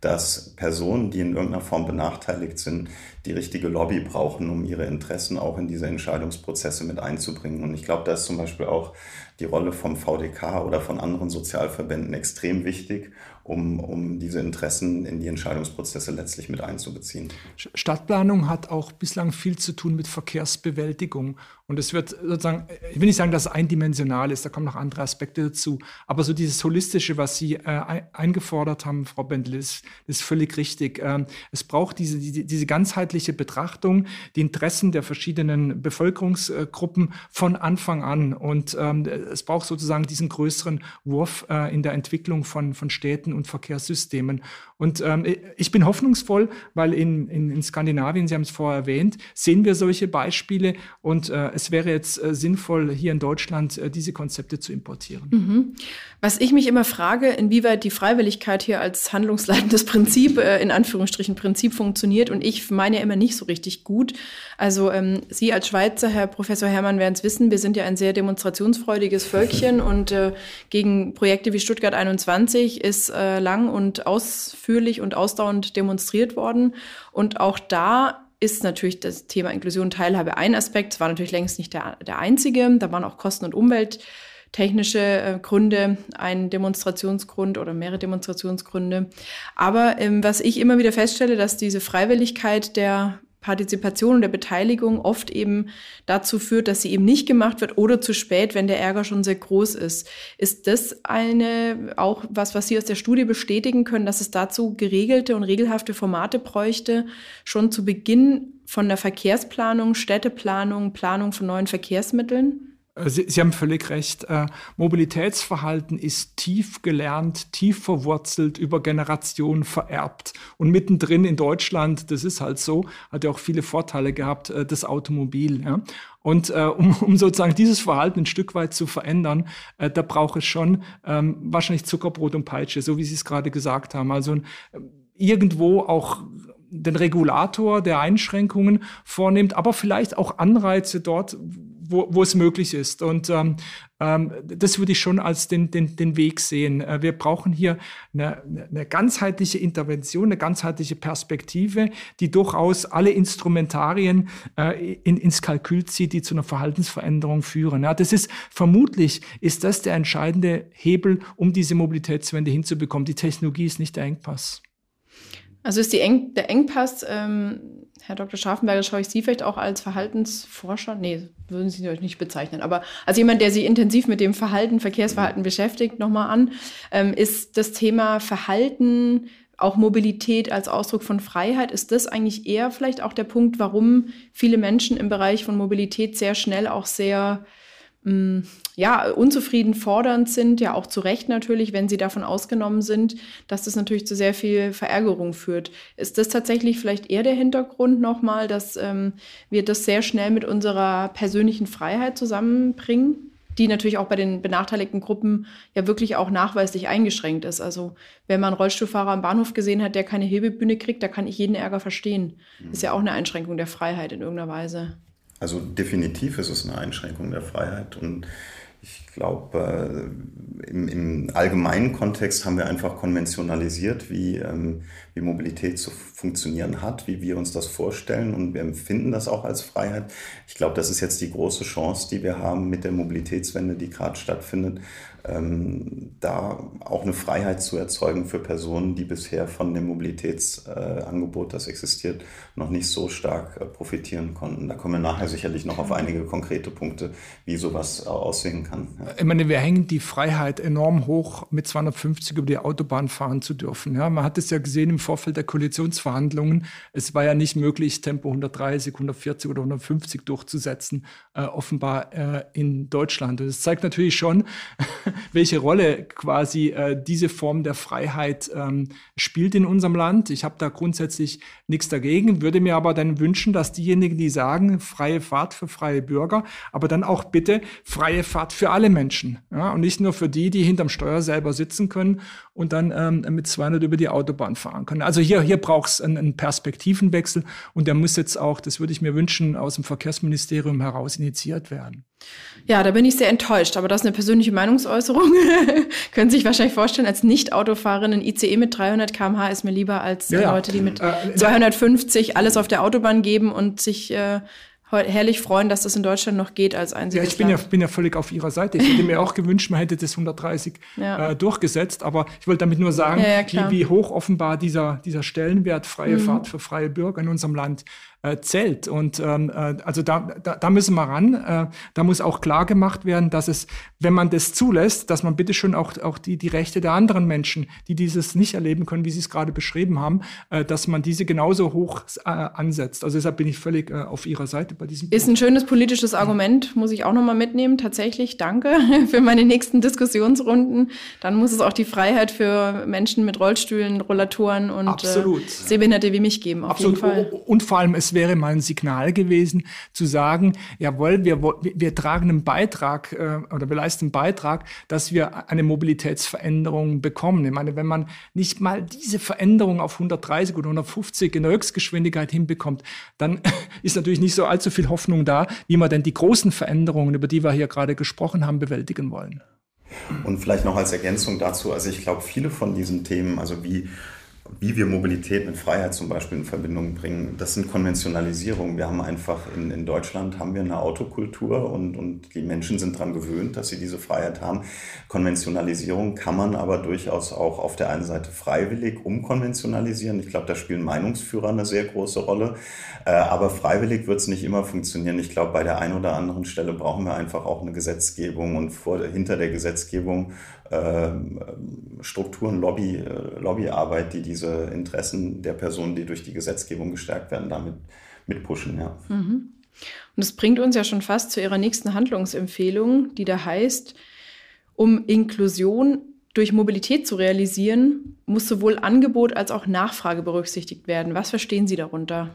dass Personen, die in irgendeiner Form benachteiligt sind, die richtige Lobby brauchen, um ihre Interessen auch in diese Entscheidungsprozesse mit einzubringen. Und ich glaube, da ist zum Beispiel auch die Rolle vom VDK oder von anderen Sozialverbänden extrem wichtig, um, um diese Interessen in die Entscheidungsprozesse letztlich mit einzubeziehen. Stadtplanung hat auch bislang viel zu tun mit Verkehrsbewältigung. Und es wird sozusagen, ich will nicht sagen, dass es eindimensional ist, da kommen noch andere Aspekte dazu. Aber so dieses Holistische, was Sie äh, eingefordert haben, Frau Bendel, ist, ist völlig richtig. Ähm, es braucht diese, die, diese ganzheitliche Betrachtung, die Interessen der verschiedenen Bevölkerungsgruppen von Anfang an. Und ähm, es braucht sozusagen diesen größeren Wurf äh, in der Entwicklung von, von Städten und Verkehrssystemen. Und ähm, ich bin hoffnungsvoll, weil in, in, in Skandinavien, Sie haben es vorher erwähnt, sehen wir solche Beispiele und äh, es wäre jetzt äh, sinnvoll, hier in Deutschland äh, diese Konzepte zu importieren. Mhm. Was ich mich immer frage, inwieweit die Freiwilligkeit hier als handlungsleitendes Prinzip, äh, in Anführungsstrichen Prinzip funktioniert und ich meine immer nicht so richtig gut. Also ähm, Sie als Schweizer, Herr Professor Hermann, werden es wissen, wir sind ja ein sehr demonstrationsfreudiges Völkchen und äh, gegen Projekte wie Stuttgart 21 ist äh, lang und ausführlich und ausdauernd demonstriert worden. Und auch da ist natürlich das Thema Inklusion und Teilhabe ein Aspekt. Es war natürlich längst nicht der, der einzige. Da waren auch Kosten- und Umwelttechnische äh, Gründe ein Demonstrationsgrund oder mehrere Demonstrationsgründe. Aber ähm, was ich immer wieder feststelle, dass diese Freiwilligkeit der Partizipation und der Beteiligung oft eben dazu führt, dass sie eben nicht gemacht wird oder zu spät, wenn der Ärger schon sehr groß ist. Ist das eine, auch was, was Sie aus der Studie bestätigen können, dass es dazu geregelte und regelhafte Formate bräuchte, schon zu Beginn von der Verkehrsplanung, Städteplanung, Planung von neuen Verkehrsmitteln? Äh, Sie, Sie, haben völlig recht. Äh, Mobilitätsverhalten ist tief gelernt, tief verwurzelt, über Generationen vererbt. Und mittendrin in Deutschland, das ist halt so, hat ja auch viele Vorteile gehabt, äh, das Automobil. Ja? Und äh, um, um sozusagen dieses Verhalten ein Stück weit zu verändern, äh, da braucht es schon ähm, wahrscheinlich Zuckerbrot und Peitsche, so wie Sie es gerade gesagt haben. Also äh, irgendwo auch den Regulator der Einschränkungen vornimmt, aber vielleicht auch Anreize dort, wo, wo es möglich ist. Und ähm, ähm, das würde ich schon als den, den, den Weg sehen. Äh, wir brauchen hier eine, eine ganzheitliche Intervention, eine ganzheitliche Perspektive, die durchaus alle Instrumentarien äh, in, ins Kalkül zieht, die zu einer Verhaltensveränderung führen. Ja, das ist vermutlich ist das der entscheidende Hebel, um diese Mobilitätswende hinzubekommen. Die Technologie ist nicht der Engpass. Also ist Eng der Engpass, ähm, Herr Dr. Scharfenberger, schaue ich Sie vielleicht auch als Verhaltensforscher, nee, würden Sie euch nicht bezeichnen, aber als jemand, der sich intensiv mit dem Verhalten, Verkehrsverhalten beschäftigt, nochmal an, ähm, ist das Thema Verhalten, auch Mobilität als Ausdruck von Freiheit, ist das eigentlich eher vielleicht auch der Punkt, warum viele Menschen im Bereich von Mobilität sehr schnell auch sehr ja, unzufrieden fordernd sind, ja auch zu Recht natürlich, wenn sie davon ausgenommen sind, dass das natürlich zu sehr viel Verärgerung führt. Ist das tatsächlich vielleicht eher der Hintergrund nochmal, dass ähm, wir das sehr schnell mit unserer persönlichen Freiheit zusammenbringen? die natürlich auch bei den benachteiligten Gruppen ja wirklich auch nachweislich eingeschränkt ist. Also wenn man einen Rollstuhlfahrer am Bahnhof gesehen hat, der keine Hebebühne kriegt, da kann ich jeden Ärger verstehen. Mhm. Ist ja auch eine Einschränkung der Freiheit in irgendeiner Weise. Also definitiv ist es eine Einschränkung der Freiheit und ich glaube, äh, im, im, allgemeinen Kontext haben wir einfach konventionalisiert, wie, ähm, wie Mobilität zu funktionieren hat, wie wir uns das vorstellen und wir empfinden das auch als Freiheit. Ich glaube, das ist jetzt die große Chance, die wir haben mit der Mobilitätswende, die gerade stattfindet, da auch eine Freiheit zu erzeugen für Personen, die bisher von dem Mobilitätsangebot, äh, das existiert, noch nicht so stark äh, profitieren konnten. Da kommen wir nachher sicherlich noch auf einige konkrete Punkte, wie sowas aussehen kann. Ich meine, wir hängen die Freiheit enorm hoch, mit 250 über die Autobahn fahren zu dürfen. Ja, man hat es ja gesehen im Vorfeld der Koalitionsverhandlungen. Es war ja nicht möglich, Tempo 130, 140 oder 150 durchzusetzen, äh, offenbar äh, in Deutschland. Und das zeigt natürlich schon, welche Rolle quasi äh, diese Form der Freiheit ähm, spielt in unserem Land. Ich habe da grundsätzlich nichts dagegen, würde mir aber dann wünschen, dass diejenigen, die sagen, freie Fahrt für freie Bürger, aber dann auch bitte freie Fahrt für alle Menschen. Ja? Und nicht nur für die, die hinterm Steuer selber sitzen können und dann ähm, mit 200 über die Autobahn fahren können. Also hier, hier braucht es einen, einen Perspektivenwechsel und der muss jetzt auch, das würde ich mir wünschen, aus dem Verkehrsministerium heraus initiiert werden. Ja, da bin ich sehr enttäuscht, aber das ist eine persönliche Meinungsäußerung. *laughs* Können Sie sich wahrscheinlich vorstellen, als Nicht-Autofahrerin ein ICE mit 300 km/h ist mir lieber als ja, Leute, die mit äh, 250 alles auf der Autobahn geben und sich äh, herrlich freuen, dass das in Deutschland noch geht als einziges Ja, ich bin ja, bin ja völlig auf Ihrer Seite. Ich hätte mir auch gewünscht, man hätte das 130 ja. äh, durchgesetzt. Aber ich wollte damit nur sagen, ja, ja, wie, wie, hoch offenbar dieser, dieser Stellenwert freie mhm. Fahrt für freie Bürger in unserem Land äh, zählt. Und ähm, äh, also da, da, da müssen wir ran. Äh, da muss auch klar gemacht werden, dass es, wenn man das zulässt, dass man bitte schon auch, auch die, die Rechte der anderen Menschen, die dieses nicht erleben können, wie Sie es gerade beschrieben haben, äh, dass man diese genauso hoch äh, ansetzt. Also deshalb bin ich völlig äh, auf Ihrer Seite bei diesem Ist Punkt. ein schönes politisches Argument, muss ich auch nochmal mitnehmen. Tatsächlich, danke *laughs* für meine nächsten Diskussionsrunden. Dann muss es auch die Freiheit für Menschen mit Rollstühlen, Rollatoren und äh, Sehbehinderte wie mich geben. Auf Absolut. jeden Fall. Und vor allem, es wäre mal ein Signal gewesen, zu sagen, jawohl, wir, wir tragen einen Beitrag äh, oder wir leisten einen Beitrag, dass wir eine Mobilitätsveränderung bekommen. Ich meine, wenn man nicht mal diese Veränderung auf 130 oder 150 in der Höchstgeschwindigkeit hinbekommt, dann *laughs* ist natürlich nicht so allzu viel Hoffnung da, wie man denn die großen Veränderungen, über die wir hier gerade gesprochen haben, bewältigen wollen. Und vielleicht noch als Ergänzung dazu, also ich glaube, viele von diesen Themen, also wie wie wir Mobilität mit Freiheit zum Beispiel in Verbindung bringen, das sind Konventionalisierungen. Wir haben einfach in, in Deutschland haben wir eine Autokultur und, und die Menschen sind daran gewöhnt, dass sie diese Freiheit haben. Konventionalisierung kann man aber durchaus auch auf der einen Seite freiwillig umkonventionalisieren. Ich glaube, da spielen Meinungsführer eine sehr große Rolle. Äh, aber freiwillig wird es nicht immer funktionieren. Ich glaube, bei der einen oder anderen Stelle brauchen wir einfach auch eine Gesetzgebung und vor, hinter der Gesetzgebung Strukturen, Lobby, äh, Lobbyarbeit, die diese Interessen der Personen, die durch die Gesetzgebung gestärkt werden, damit mitpushen. Ja. Mhm. Und das bringt uns ja schon fast zu Ihrer nächsten Handlungsempfehlung, die da heißt, um Inklusion durch Mobilität zu realisieren, muss sowohl Angebot als auch Nachfrage berücksichtigt werden. Was verstehen Sie darunter?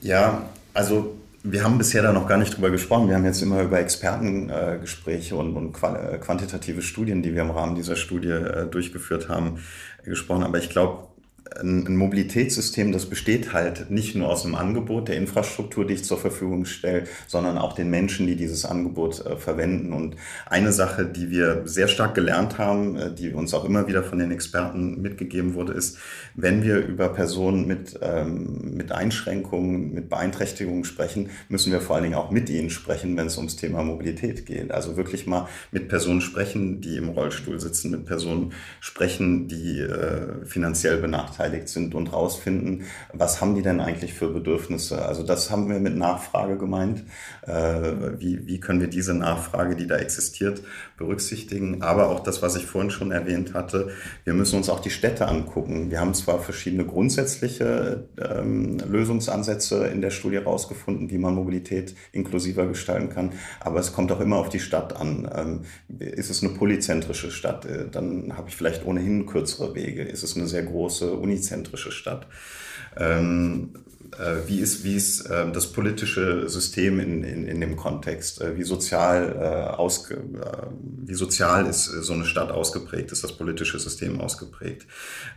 Ja, also wir haben bisher da noch gar nicht drüber gesprochen. Wir haben jetzt immer über Expertengespräche äh, und, und äh, quantitative Studien, die wir im Rahmen dieser Studie äh, durchgeführt haben, gesprochen. Aber ich glaube, ein, Mobilitätssystem, das besteht halt nicht nur aus dem Angebot, der Infrastruktur, die ich zur Verfügung stelle, sondern auch den Menschen, die dieses Angebot äh, verwenden. Und eine Sache, die wir sehr stark gelernt haben, äh, die uns auch immer wieder von den Experten mitgegeben wurde, ist, wenn wir über Personen mit, ähm, mit Einschränkungen, mit Beeinträchtigungen sprechen, müssen wir vor allen Dingen auch mit ihnen sprechen, wenn es ums Thema Mobilität geht. Also wirklich mal mit Personen sprechen, die im Rollstuhl sitzen, mit Personen sprechen, die äh, finanziell benachteiligt benachteiligt sind und rausfinden, was haben die denn eigentlich für Bedürfnisse. Also das haben wir mit Nachfrage gemeint. Äh, wie, wie können wir diese Nachfrage, die da existiert, berücksichtigen? Aber auch das, was ich vorhin schon erwähnt hatte, wir müssen uns auch die Städte angucken. Wir haben zwar verschiedene grundsätzliche ähm, Lösungsansätze in der Studie rausgefunden, wie man Mobilität inklusiver gestalten kann, aber es kommt auch immer auf die Stadt an. Ähm, ist es eine polyzentrische Stadt, äh, dann habe ich vielleicht ohnehin kürzere Wege. Ist es eine sehr große unizentrische Stadt. Ähm, äh, wie ist, wie ist äh, das politische System in, in, in dem Kontext? Äh, wie sozial, äh, ausge, äh, wie sozial ist so eine Stadt ausgeprägt? Ist das politische System ausgeprägt?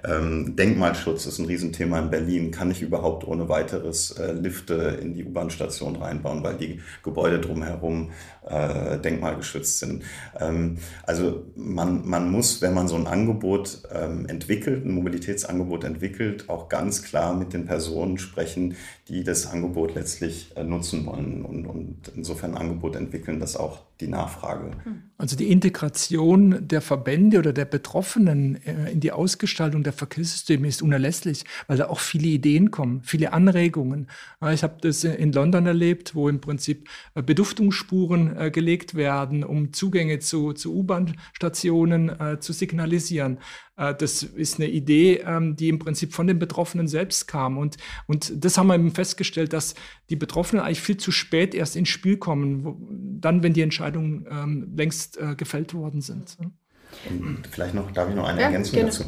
Ähm, Denkmalschutz ist ein Riesenthema in Berlin. Kann ich überhaupt ohne weiteres äh, Lifte in die U-Bahn-Station reinbauen, weil die Gebäude drumherum äh, denkmalgeschützt sind? Ähm, also man, man muss, wenn man so ein Angebot ähm, entwickelt, ein Mobilitätsangebot entwickelt, auch ganz klar mit den Personen sprechen, die das Angebot letztlich äh, nutzen wollen und, und insofern ein Angebot entwickeln, das auch die Nachfrage. Also die Integration der Verbände oder der Betroffenen äh, in die Ausgestaltung der Verkehrssysteme ist unerlässlich, weil da auch viele Ideen kommen, viele Anregungen. Ich habe das in London erlebt, wo im Prinzip äh, Beduftungsspuren gelegt werden, um Zugänge zu, zu U-Bahn-Stationen zu signalisieren. Das ist eine Idee, ähm, die im Prinzip von den Betroffenen selbst kam. Und, und das haben wir eben festgestellt, dass die Betroffenen eigentlich viel zu spät erst ins Spiel kommen, dann, wenn die Entscheidungen ähm, längst äh, gefällt worden sind. Und vielleicht noch, darf ich noch eine ja, Ergänzung gerne. dazu?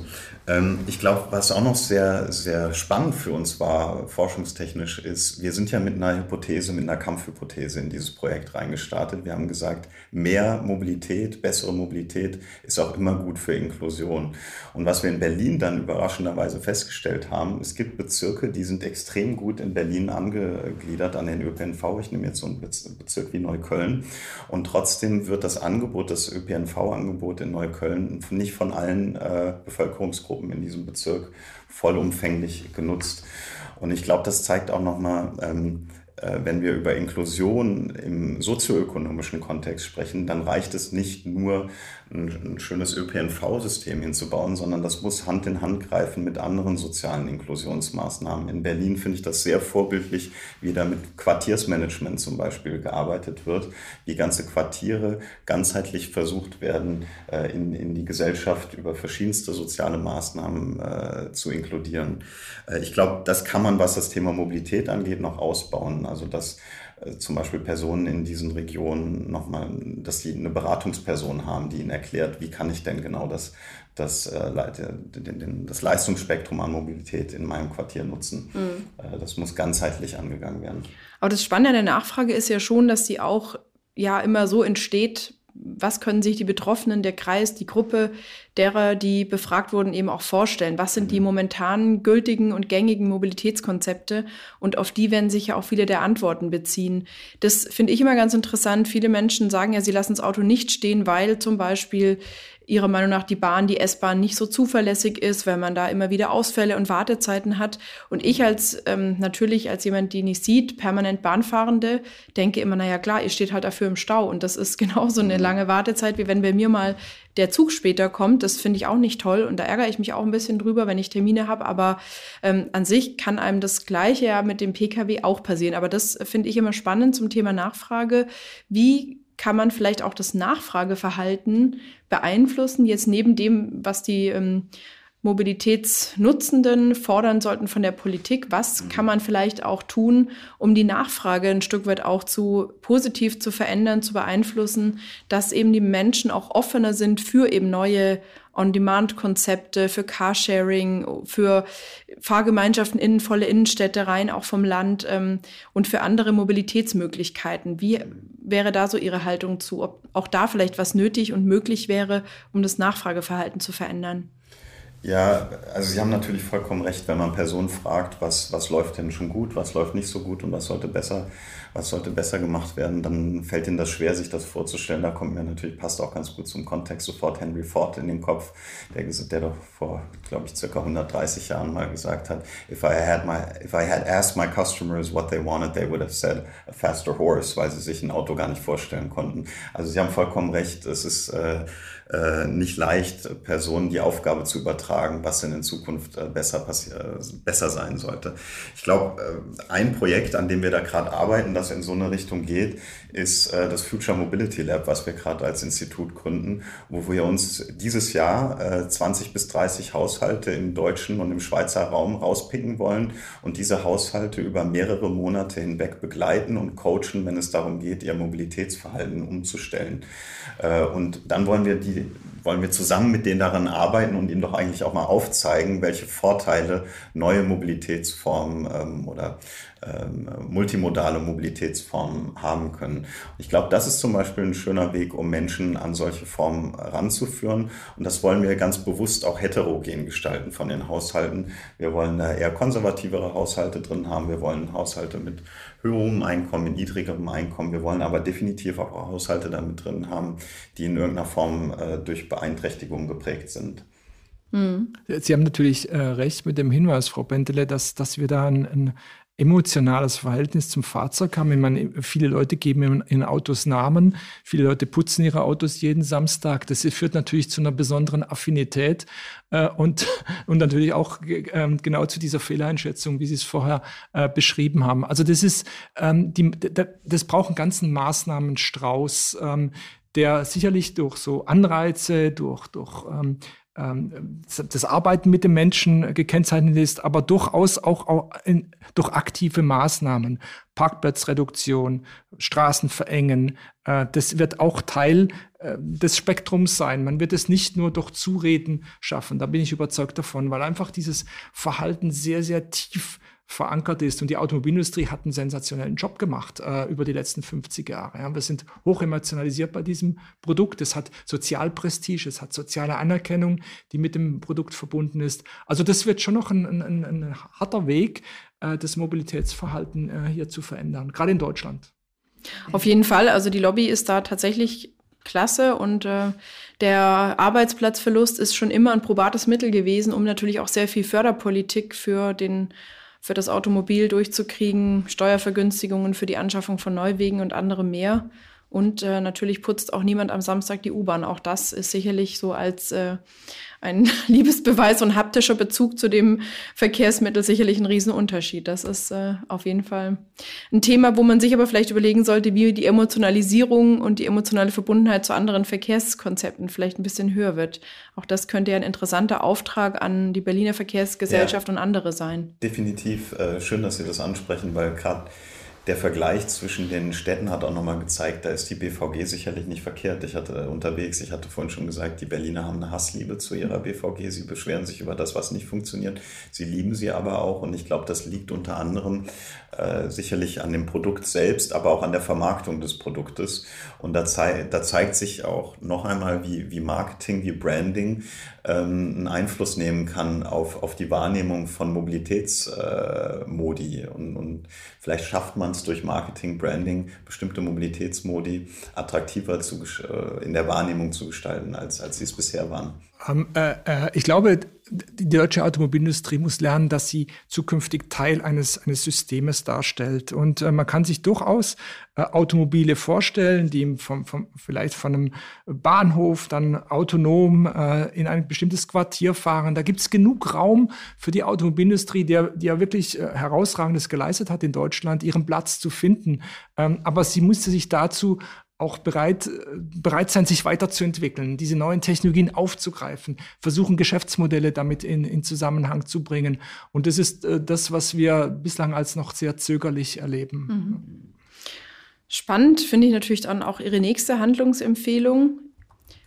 Ähm, ich glaube, was auch noch sehr, sehr spannend für uns war, forschungstechnisch, ist, wir sind ja mit einer Hypothese, mit einer Kampfhypothese in dieses Projekt reingestartet. Wir haben gesagt, mehr Mobilität, bessere Mobilität ist auch immer gut für Inklusion. Und was wir in Berlin dann überraschenderweise festgestellt haben, es gibt Bezirke, die sind extrem gut in Berlin angegliedert an den ÖPNV. Ich nehme jetzt so einen Bezirk wie Neukölln. Und trotzdem wird das Angebot, das ÖPNV-Angebot in Neukölln Köln nicht von allen äh, Bevölkerungsgruppen in diesem Bezirk vollumfänglich genutzt. Und ich glaube, das zeigt auch nochmal, ähm, äh, wenn wir über Inklusion im sozioökonomischen Kontext sprechen, dann reicht es nicht nur, ein, ein schönes ÖPNV-System hinzubauen, sondern das muss Hand in Hand greifen mit anderen sozialen Inklusionsmaßnahmen. In Berlin finde ich das sehr vorbildlich, wie da mit Quartiersmanagement zum Beispiel gearbeitet wird, wie ganze Quartiere ganzheitlich versucht werden, äh, in, in die Gesellschaft über verschiedenste soziale Maßnahmen äh, zu inkludieren. ich glaube, das kann man, was das Thema Mobilität angeht, noch ausbauen. Also dass äh, zum Beispiel Personen in diesen Regionen nochmal, dass sie eine Beratungsperson haben, die ihnen erklärt, wie kann ich denn genau das, das, äh, das Leistungsspektrum an Mobilität in meinem Quartier nutzen. Mhm. Äh, das muss ganzheitlich angegangen werden. Aber das Spannende an der Nachfrage ist ja schon, dass sie auch ja immer so entsteht, was können sich die Betroffenen, der Kreis, die Gruppe derer, die befragt wurden, eben auch vorstellen? Was sind die mhm. momentan gültigen und gängigen Mobilitätskonzepte? Und auf die werden sich ja auch viele der Antworten beziehen. Das finde ich immer ganz interessant. Viele Menschen sagen ja, sie lassen das Auto nicht stehen, weil zum Beispiel ihrer Meinung nach die Bahn, die S-Bahn nicht so zuverlässig ist, weil man da immer wieder Ausfälle und Wartezeiten hat. Und ich als ähm, natürlich als jemand, die nicht sieht, permanent Bahnfahrende, denke immer, naja klar, ihr steht halt dafür im Stau. Und das ist *laughs* genauso eine mhm. lange Wartezeit, wie wenn bei mir mal der Zug später kommt. Das finde ich auch nicht toll. Und da ärgere ich mich auch ein bisschen drüber, wenn ich Termine habe. Aber ähm, an sich kann einem das Gleiche ja mit dem Pkw auch passieren. Aber das finde ich immer spannend zum Thema Nachfrage. Wie kann man vielleicht auch das Nachfrageverhalten beeinflussen, jetzt neben dem, was die ähm, Mobilitätsnutzenden fordern sollten von der Politik. Was mhm. kann man vielleicht auch tun, um die Nachfrage ein Stück weit auch zu positiv zu verändern, zu beeinflussen, dass eben die Menschen auch offener sind für eben neue On-Demand-Konzepte, für Carsharing, für Fahrgemeinschaften in volle Innenstädte rein, auch vom Land ähm, und für andere Mobilitätsmöglichkeiten. Wie wäre da so Ihre Haltung zu, ob auch da vielleicht was nötig und möglich wäre, um das Nachfrageverhalten zu verändern? Ja, also Sie haben natürlich vollkommen recht, wenn man Personen fragt, was, was läuft denn schon gut, was läuft nicht so gut und was sollte besser, was sollte besser gemacht werden, dann fällt Ihnen das schwer, sich das vorzustellen. Da kommt mir natürlich, passt auch ganz gut zum Kontext, sofort Henry Ford in den Kopf, der, der doch vor, glaube ich, circa 130 Jahren mal gesagt hat, if I had my, if I had asked my customers what they wanted, they would have said a faster horse, weil sie sich ein Auto gar nicht vorstellen konnten. Also Sie haben vollkommen recht, es ist, äh, äh, nicht leicht, Personen die Aufgabe zu übertragen, was denn in Zukunft äh, besser, besser sein sollte. Ich glaube, äh, ein Projekt, an dem wir da gerade arbeiten, das in so eine Richtung geht, ist äh, das Future Mobility Lab, was wir gerade als Institut gründen, wo wir uns dieses Jahr 20 äh, bis 30 Haushalte im deutschen und im Schweizer Raum rauspicken wollen und diese Haushalte über mehrere Monate hinweg begleiten und coachen, wenn es darum geht, ihr Mobilitätsverhalten umzustellen. Und dann wollen wir die wollen wir zusammen mit denen daran arbeiten und ihnen doch eigentlich auch mal aufzeigen, welche Vorteile neue Mobilitätsformen ähm, oder ähm, multimodale Mobilitätsformen haben können. Ich glaube, das ist zum Beispiel ein schöner Weg, um Menschen an solche Formen ranzuführen. Und das wollen wir ganz bewusst auch heterogen gestalten von den Haushalten. Wir wollen da eher konservativere Haushalte drin haben. Wir wollen Haushalte mit höherem Einkommen, mit niedrigerem Einkommen. Wir wollen aber definitiv auch Haushalte damit drin haben, die in irgendeiner Form äh, durch Beeinträchtigung geprägt sind. Hm. Sie haben natürlich äh, recht mit dem Hinweis, Frau Bentele, dass, dass wir da ein, ein emotionales Verhältnis zum Fahrzeug haben. Ich meine, viele Leute geben in Autos Namen, viele Leute putzen ihre Autos jeden Samstag. Das führt natürlich zu einer besonderen Affinität äh, und, *laughs* und natürlich auch äh, genau zu dieser Fehleinschätzung, wie Sie es vorher äh, beschrieben haben. Also das ist, ähm, die, das braucht einen ganzen Maßnahmenstrauß, ähm, der sicherlich durch so Anreize, durch, durch ähm, ähm, das Arbeiten mit dem Menschen gekennzeichnet ist, aber durchaus auch durch aktive Maßnahmen, Parkplatzreduktion, Straßen verengen, äh, das wird auch Teil äh, des Spektrums sein. Man wird es nicht nur durch Zureden schaffen, da bin ich überzeugt davon, weil einfach dieses Verhalten sehr, sehr tief verankert ist. Und die Automobilindustrie hat einen sensationellen Job gemacht äh, über die letzten 50 Jahre. Ja. Wir sind hoch emotionalisiert bei diesem Produkt. Es hat Sozialprestige, es hat soziale Anerkennung, die mit dem Produkt verbunden ist. Also das wird schon noch ein, ein, ein harter Weg, äh, das Mobilitätsverhalten äh, hier zu verändern, gerade in Deutschland. Auf jeden Fall. Also die Lobby ist da tatsächlich klasse und äh, der Arbeitsplatzverlust ist schon immer ein probates Mittel gewesen, um natürlich auch sehr viel Förderpolitik für den für das Automobil durchzukriegen, Steuervergünstigungen für die Anschaffung von Neuwegen und anderem mehr. Und äh, natürlich putzt auch niemand am Samstag die U-Bahn. Auch das ist sicherlich so als äh, ein *laughs* Liebesbeweis und haptischer Bezug zu dem Verkehrsmittel sicherlich ein Riesenunterschied. Das ist äh, auf jeden Fall ein Thema, wo man sich aber vielleicht überlegen sollte, wie die Emotionalisierung und die emotionale Verbundenheit zu anderen Verkehrskonzepten vielleicht ein bisschen höher wird. Auch das könnte ja ein interessanter Auftrag an die Berliner Verkehrsgesellschaft ja, und andere sein. Definitiv äh, schön, dass Sie das ansprechen, weil gerade der Vergleich zwischen den Städten hat auch nochmal gezeigt, da ist die BVG sicherlich nicht verkehrt. Ich hatte unterwegs, ich hatte vorhin schon gesagt, die Berliner haben eine Hassliebe zu ihrer BVG. Sie beschweren sich über das, was nicht funktioniert. Sie lieben sie aber auch und ich glaube, das liegt unter anderem äh, sicherlich an dem Produkt selbst, aber auch an der Vermarktung des Produktes. Und da, zei da zeigt sich auch noch einmal, wie, wie Marketing, wie Branding einen Einfluss nehmen kann auf, auf die Wahrnehmung von Mobilitätsmodi. Äh, und, und vielleicht schafft man es durch Marketing, Branding, bestimmte Mobilitätsmodi attraktiver zu, äh, in der Wahrnehmung zu gestalten, als, als sie es bisher waren. Um, ähm, äh, äh, ich glaube, die deutsche Automobilindustrie muss lernen, dass sie zukünftig Teil eines, eines Systems darstellt. Und äh, man kann sich durchaus äh, Automobile vorstellen, die vom, vom, vielleicht von einem Bahnhof dann autonom äh, in ein bestimmtes Quartier fahren. Da gibt es genug Raum für die Automobilindustrie, die, die ja wirklich äh, herausragendes geleistet hat in Deutschland, ihren Platz zu finden. Ähm, aber sie musste sich dazu auch bereit, bereit sein, sich weiterzuentwickeln, diese neuen Technologien aufzugreifen, versuchen Geschäftsmodelle damit in, in Zusammenhang zu bringen. Und das ist äh, das, was wir bislang als noch sehr zögerlich erleben. Mhm. Spannend finde ich natürlich dann auch Ihre nächste Handlungsempfehlung.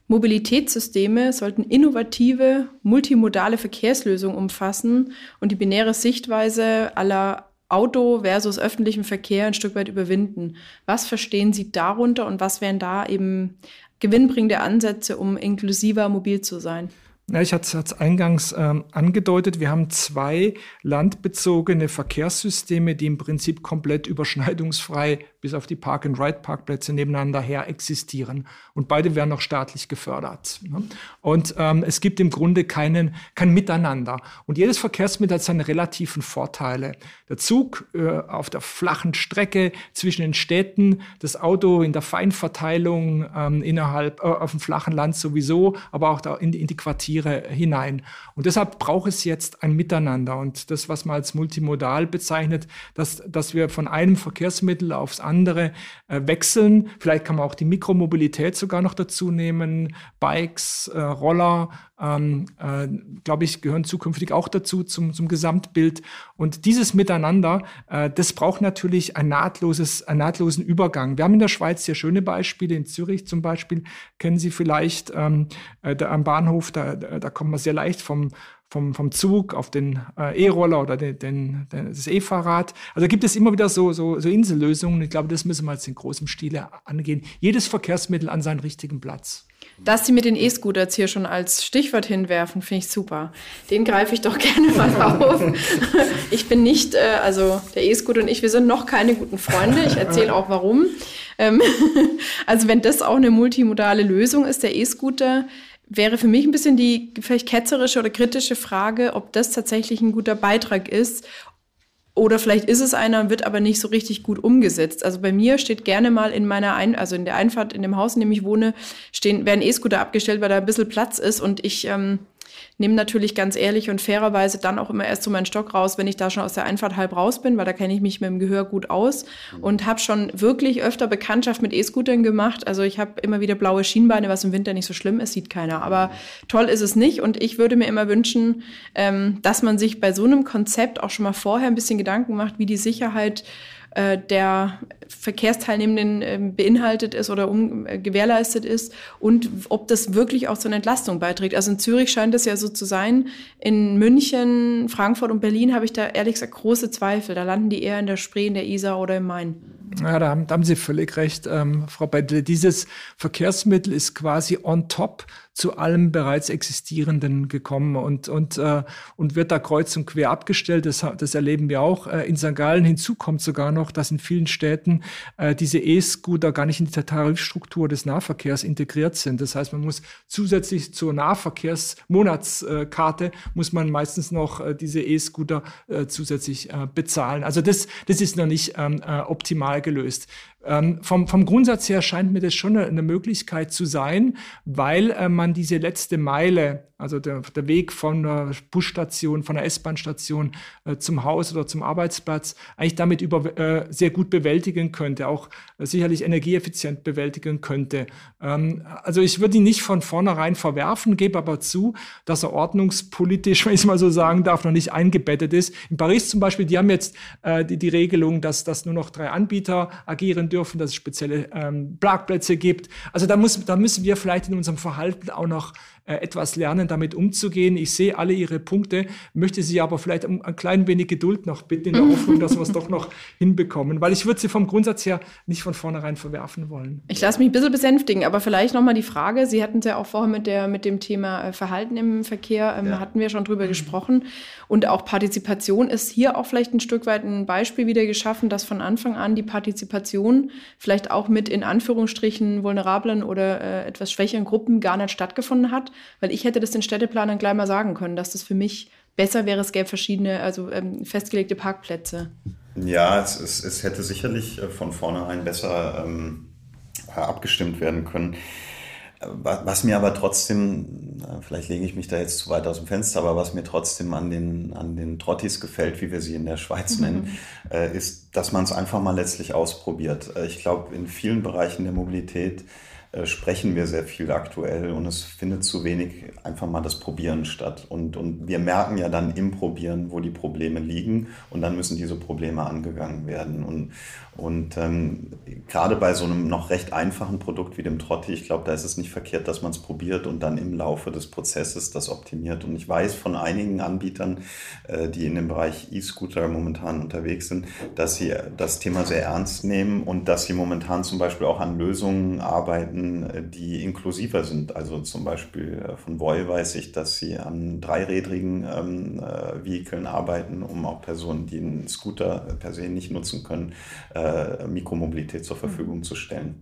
Mobilitätssysteme sollten innovative, multimodale Verkehrslösungen umfassen und die binäre Sichtweise aller Auto versus öffentlichen Verkehr ein Stück weit überwinden. Was verstehen Sie darunter und was wären da eben gewinnbringende Ansätze, um inklusiver mobil zu sein? Ja, ich hatte es eingangs ähm, angedeutet, wir haben zwei landbezogene Verkehrssysteme, die im Prinzip komplett überschneidungsfrei bis auf die Park-and-Ride-Parkplätze nebeneinander her existieren. Und beide werden noch staatlich gefördert. Ne? Und ähm, es gibt im Grunde keinen, kein Miteinander. Und jedes Verkehrsmittel hat seine relativen Vorteile. Der Zug äh, auf der flachen Strecke zwischen den Städten, das Auto in der Feinverteilung ähm, innerhalb, äh, auf dem flachen Land sowieso, aber auch da in, in die Quartiere hinein. Und deshalb braucht es jetzt ein Miteinander. Und das, was man als multimodal bezeichnet, dass, dass wir von einem Verkehrsmittel aufs andere andere äh, wechseln. Vielleicht kann man auch die Mikromobilität sogar noch dazu nehmen, Bikes, äh, Roller, äh, ähm, äh, glaube ich, gehören zukünftig auch dazu zum, zum Gesamtbild. Und dieses Miteinander, äh, das braucht natürlich ein nahtloses, einen nahtlosen Übergang. Wir haben in der Schweiz sehr schöne Beispiele. In Zürich zum Beispiel kennen Sie vielleicht ähm, äh, da am Bahnhof, da, da kommt man sehr leicht vom vom, vom Zug auf den äh, E-Roller oder den, den, das E-Fahrrad. Also gibt es immer wieder so, so, so Insellösungen. Ich glaube, das müssen wir jetzt in großem Stile angehen. Jedes Verkehrsmittel an seinen richtigen Platz. Dass Sie mit den E-Scooters hier schon als Stichwort hinwerfen, finde ich super. Den greife ich doch *laughs* gerne mal auf. Ich bin nicht, äh, also der E-Scooter und ich, wir sind noch keine guten Freunde. Ich erzähle auch warum. Ähm, *laughs* also wenn das auch eine multimodale Lösung ist, der E-Scooter, wäre für mich ein bisschen die vielleicht ketzerische oder kritische Frage, ob das tatsächlich ein guter Beitrag ist. Oder vielleicht ist es einer, wird aber nicht so richtig gut umgesetzt. Also bei mir steht gerne mal in meiner Ein also in der Einfahrt in dem Haus, in dem ich wohne, stehen, werden E-Scooter abgestellt, weil da ein bisschen Platz ist und ich ähm, nehme natürlich ganz ehrlich und fairerweise dann auch immer erst so meinen Stock raus, wenn ich da schon aus der Einfahrt halb raus bin, weil da kenne ich mich mit dem Gehör gut aus mhm. und habe schon wirklich öfter Bekanntschaft mit E-Scootern gemacht. Also ich habe immer wieder blaue Schienbeine, was im Winter nicht so schlimm ist, sieht keiner. Aber mhm. toll ist es nicht und ich würde mir immer wünschen, ähm, dass man sich bei so einem Konzept auch schon mal vorher ein bisschen Gedanken macht, wie die Sicherheit äh, der Verkehrsteilnehmenden äh, beinhaltet ist oder um, äh, gewährleistet ist und ob das wirklich auch zur Entlastung beiträgt. Also in Zürich scheint es ja so zu sein. In München, Frankfurt und Berlin habe ich da ehrlich gesagt große Zweifel. Da landen die eher in der Spree, in der Isar oder im Main. Ja, da haben, da haben Sie völlig recht, ähm, Frau Beidle. Dieses Verkehrsmittel ist quasi on top zu allem bereits Existierenden gekommen und, und, äh, und wird da kreuz und quer abgestellt. Das, das erleben wir auch äh, in St. Gallen. Hinzu kommt sogar noch, dass in vielen Städten äh, diese E-Scooter gar nicht in die Tarifstruktur des Nahverkehrs integriert sind. Das heißt, man muss zusätzlich zur Nahverkehrsmonatskarte muss man meistens noch äh, diese E-Scooter äh, zusätzlich äh, bezahlen. Also das, das ist noch nicht ähm, äh, optimal gelöst. Ähm, vom, vom Grundsatz her scheint mir das schon eine, Möglichkeit zu sein, weil äh, man diese letzte Meile also der, der Weg von der Busstation, von der S-Bahn-Station äh, zum Haus oder zum Arbeitsplatz eigentlich damit über, äh, sehr gut bewältigen könnte, auch äh, sicherlich energieeffizient bewältigen könnte. Ähm, also ich würde ihn nicht von vornherein verwerfen, gebe aber zu, dass er ordnungspolitisch, *laughs* wenn ich es mal so sagen darf, noch nicht eingebettet ist. In Paris zum Beispiel, die haben jetzt äh, die, die Regelung, dass, dass nur noch drei Anbieter agieren dürfen, dass es spezielle ähm, Parkplätze gibt. Also da, muss, da müssen wir vielleicht in unserem Verhalten auch noch etwas lernen, damit umzugehen. Ich sehe alle Ihre Punkte, möchte Sie aber vielleicht um ein klein wenig Geduld noch bitten, in der *laughs* Hoffnung, dass wir es doch noch hinbekommen, weil ich würde Sie vom Grundsatz her nicht von vornherein verwerfen wollen. Ich lasse mich ein bisschen besänftigen, aber vielleicht nochmal die Frage, Sie hatten es ja auch vorher mit, der, mit dem Thema äh, Verhalten im Verkehr, ähm, ja. hatten wir schon drüber mhm. gesprochen und auch Partizipation ist hier auch vielleicht ein Stück weit ein Beispiel wieder geschaffen, dass von Anfang an die Partizipation vielleicht auch mit in Anführungsstrichen vulnerablen oder äh, etwas schwächeren Gruppen gar nicht stattgefunden hat, weil ich hätte das den Städteplanern gleich mal sagen können, dass das für mich besser wäre, es gäbe verschiedene, also ähm, festgelegte Parkplätze. Ja, es, es, es, hätte sicherlich äh, von vornherein besser ähm, abgestimmt werden können. Was mir aber trotzdem, vielleicht lege ich mich da jetzt zu weit aus dem Fenster, aber was mir trotzdem an den, an den Trottis gefällt, wie wir sie in der Schweiz mhm. nennen, äh, ist, dass man es einfach mal letztlich ausprobiert. Äh, ich glaube, in vielen Bereichen der Mobilität äh, sprechen wir sehr viel aktuell und es findet zu wenig einfach mal das Probieren statt. Und, und wir merken ja dann im Probieren, wo die Probleme liegen und dann müssen diese Probleme angegangen werden. Und, und ähm, gerade bei so einem noch recht einfachen Produkt wie dem Trotti, ich glaube, da ist es nicht verkehrt, dass man es probiert und dann im Laufe des Prozesses das optimiert. Und ich weiß von einigen Anbietern, äh, die in dem Bereich E-Scooter momentan unterwegs sind, dass sie das Thema sehr ernst nehmen und dass sie momentan zum Beispiel auch an Lösungen arbeiten, Varianten, die inklusiver sind. Also zum Beispiel äh, von Voi weiß ich, dass sie an dreirädrigen ähm, äh, Vehikeln arbeiten, um auch Personen, die einen Scooter per se nicht nutzen können, äh, Mikromobilität zur Verfügung zu stellen.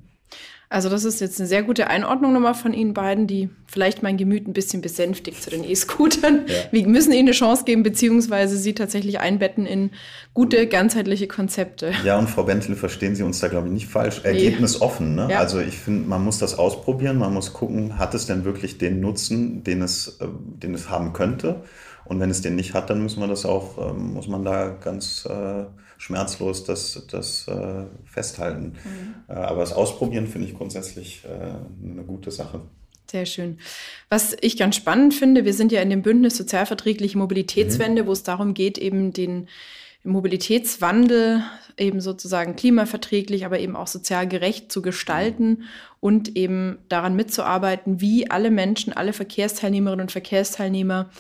Also das ist jetzt eine sehr gute Einordnung nochmal von Ihnen beiden, die vielleicht mein Gemüt ein bisschen besänftigt zu den E-Scootern. Ja. Wir müssen ihnen eine Chance geben, beziehungsweise sie tatsächlich einbetten in gute, ganzheitliche Konzepte. Ja, und Frau Bentel, verstehen Sie uns da, glaube ich, nicht falsch. Nee. Ergebnis offen. Ne? Ja. Also ich finde, man muss das ausprobieren, man muss gucken, hat es denn wirklich den Nutzen, den es, äh, den es haben könnte? Und wenn es den nicht hat, dann müssen wir das auch, ähm, muss man da ganz äh, schmerzlos das, das äh, festhalten. Mhm. Äh, aber das Ausprobieren finde ich grundsätzlich äh, eine gute Sache. Sehr schön. Was ich ganz spannend finde, wir sind ja in dem Bündnis Sozialverträgliche Mobilitätswende, mhm. wo es darum geht, eben den Mobilitätswandel eben sozusagen klimaverträglich, aber eben auch sozial gerecht zu gestalten und eben daran mitzuarbeiten, wie alle Menschen, alle Verkehrsteilnehmerinnen und Verkehrsteilnehmer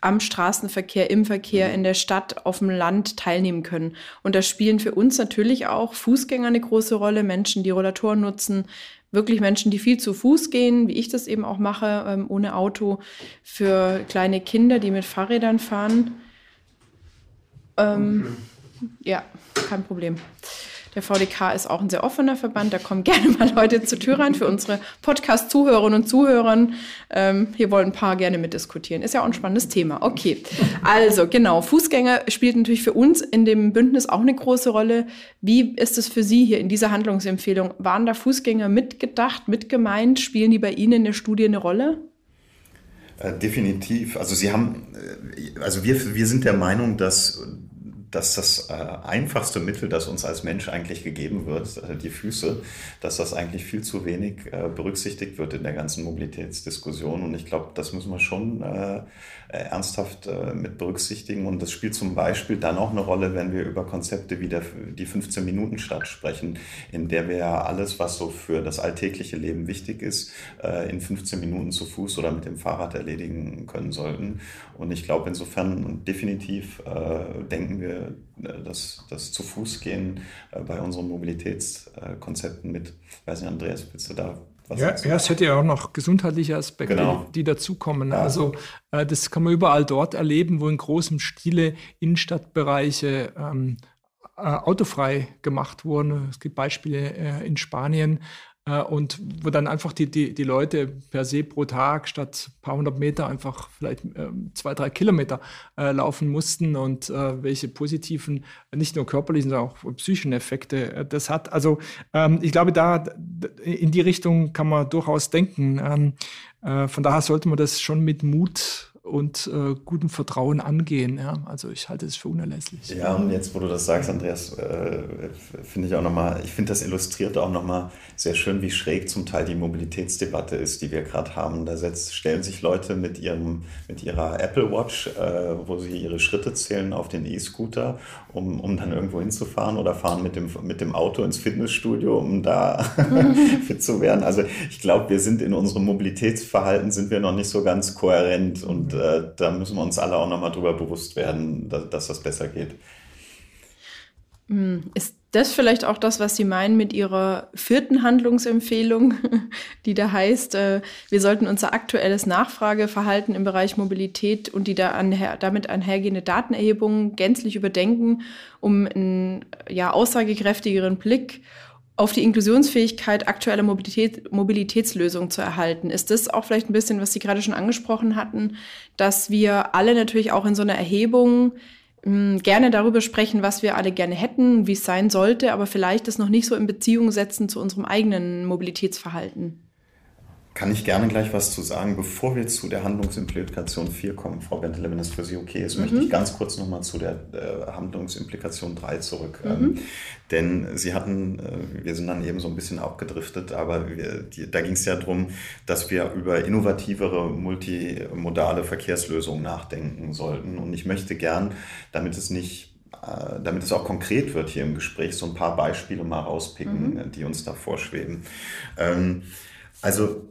am Straßenverkehr, im Verkehr, in der Stadt, auf dem Land teilnehmen können. Und da spielen für uns natürlich auch Fußgänger eine große Rolle, Menschen, die Rollatoren nutzen, wirklich Menschen, die viel zu Fuß gehen, wie ich das eben auch mache, ähm, ohne Auto, für kleine Kinder, die mit Fahrrädern fahren. Ähm, ja, kein Problem. Der VDK ist auch ein sehr offener Verband. Da kommen *laughs* gerne mal Leute zur Tür rein für unsere Podcast-Zuhörerinnen und Zuhörer. Ähm, hier wollen ein paar gerne mitdiskutieren. Ist ja auch ein spannendes Thema. Okay, also genau. Fußgänger spielt natürlich für uns in dem Bündnis auch eine große Rolle. Wie ist es für Sie hier in dieser Handlungsempfehlung? Waren da Fußgänger mitgedacht, mitgemeint? Spielen die bei Ihnen in der Studie eine Rolle? Äh, definitiv. Also Sie haben, äh, also wir, wir sind der Meinung, dass dass das äh, einfachste Mittel, das uns als Mensch eigentlich gegeben wird, äh, die Füße, dass das eigentlich viel zu wenig äh, berücksichtigt wird in der ganzen Mobilitätsdiskussion. Und ich glaube, das müssen wir schon äh, ernsthaft äh, mit berücksichtigen. Und das spielt zum Beispiel dann auch eine Rolle, wenn wir über Konzepte wie der, die 15-Minuten-Stadt sprechen, in der wir ja alles, was so für das alltägliche Leben wichtig ist, äh, in 15 Minuten zu Fuß oder mit dem Fahrrad erledigen können sollten. Und ich glaube, insofern definitiv denken wir, dass das zu Fuß gehen bei unseren Mobilitätskonzepten mit. Ich weiß nicht, Andreas, willst du da ja, ja, es hätte ja auch noch gesundheitliche Aspekte, genau. die dazukommen. Ja. Also äh, das kann man überall dort erleben, wo in großem Stile Innenstadtbereiche ähm, äh, autofrei gemacht wurden. Es gibt Beispiele äh, in Spanien, und wo dann einfach die, die, die Leute per se pro Tag statt paar hundert Meter einfach vielleicht äh, zwei, drei Kilometer äh, laufen mussten und äh, welche positiven, nicht nur körperlichen, sondern auch psychischen Effekte äh, das hat. Also ähm, ich glaube, da in die Richtung kann man durchaus denken. Ähm, äh, von daher sollte man das schon mit Mut und äh, gutem Vertrauen angehen. Ja? Also ich halte es für unerlässlich. Ja, und jetzt, wo du das sagst, Andreas, äh, finde ich auch nochmal, ich finde das illustriert auch nochmal sehr schön, wie schräg zum Teil die Mobilitätsdebatte ist, die wir gerade haben. Da setzt, stellen sich Leute mit, ihrem, mit ihrer Apple Watch, äh, wo sie ihre Schritte zählen, auf den E-Scooter, um, um dann irgendwo hinzufahren oder fahren mit dem, mit dem Auto ins Fitnessstudio, um da *laughs* fit zu werden. Also ich glaube, wir sind in unserem Mobilitätsverhalten sind wir noch nicht so ganz kohärent und äh, da müssen wir uns alle auch nochmal drüber bewusst werden, dass, dass das besser geht. Hm, ist das vielleicht auch das, was Sie meinen mit Ihrer vierten Handlungsempfehlung, *laughs* die da heißt, äh, wir sollten unser aktuelles Nachfrageverhalten im Bereich Mobilität und die damit einhergehende Datenerhebung gänzlich überdenken, um einen ja, aussagekräftigeren Blick auf die Inklusionsfähigkeit aktueller Mobilität, Mobilitätslösungen zu erhalten. Ist das auch vielleicht ein bisschen, was Sie gerade schon angesprochen hatten, dass wir alle natürlich auch in so einer Erhebung mh, hm, gerne darüber sprechen, was wir alle gerne hätten, wie es sein sollte, aber vielleicht das noch nicht so in Beziehung setzen zu unserem eigenen Mobilitätsverhalten? Kann ich gerne gleich was zu sagen. Bevor wir zu der Handlungsimplikation 4 kommen, Frau Bentele, wenn das für Sie okay ist, mhm. möchte ich ganz kurz nochmal zu der äh, Handlungsimplikation 3 zurück. Mhm. Ähm, denn Sie hatten, äh, wir sind dann eben so ein bisschen abgedriftet, aber wir, die, da ging es ja darum, dass wir über innovativere multimodale Verkehrslösungen nachdenken sollten. Und ich möchte gern, damit es nicht äh, damit es auch konkret wird hier im Gespräch, so ein paar Beispiele mal rauspicken, mhm. die uns da vorschweben. Ähm, also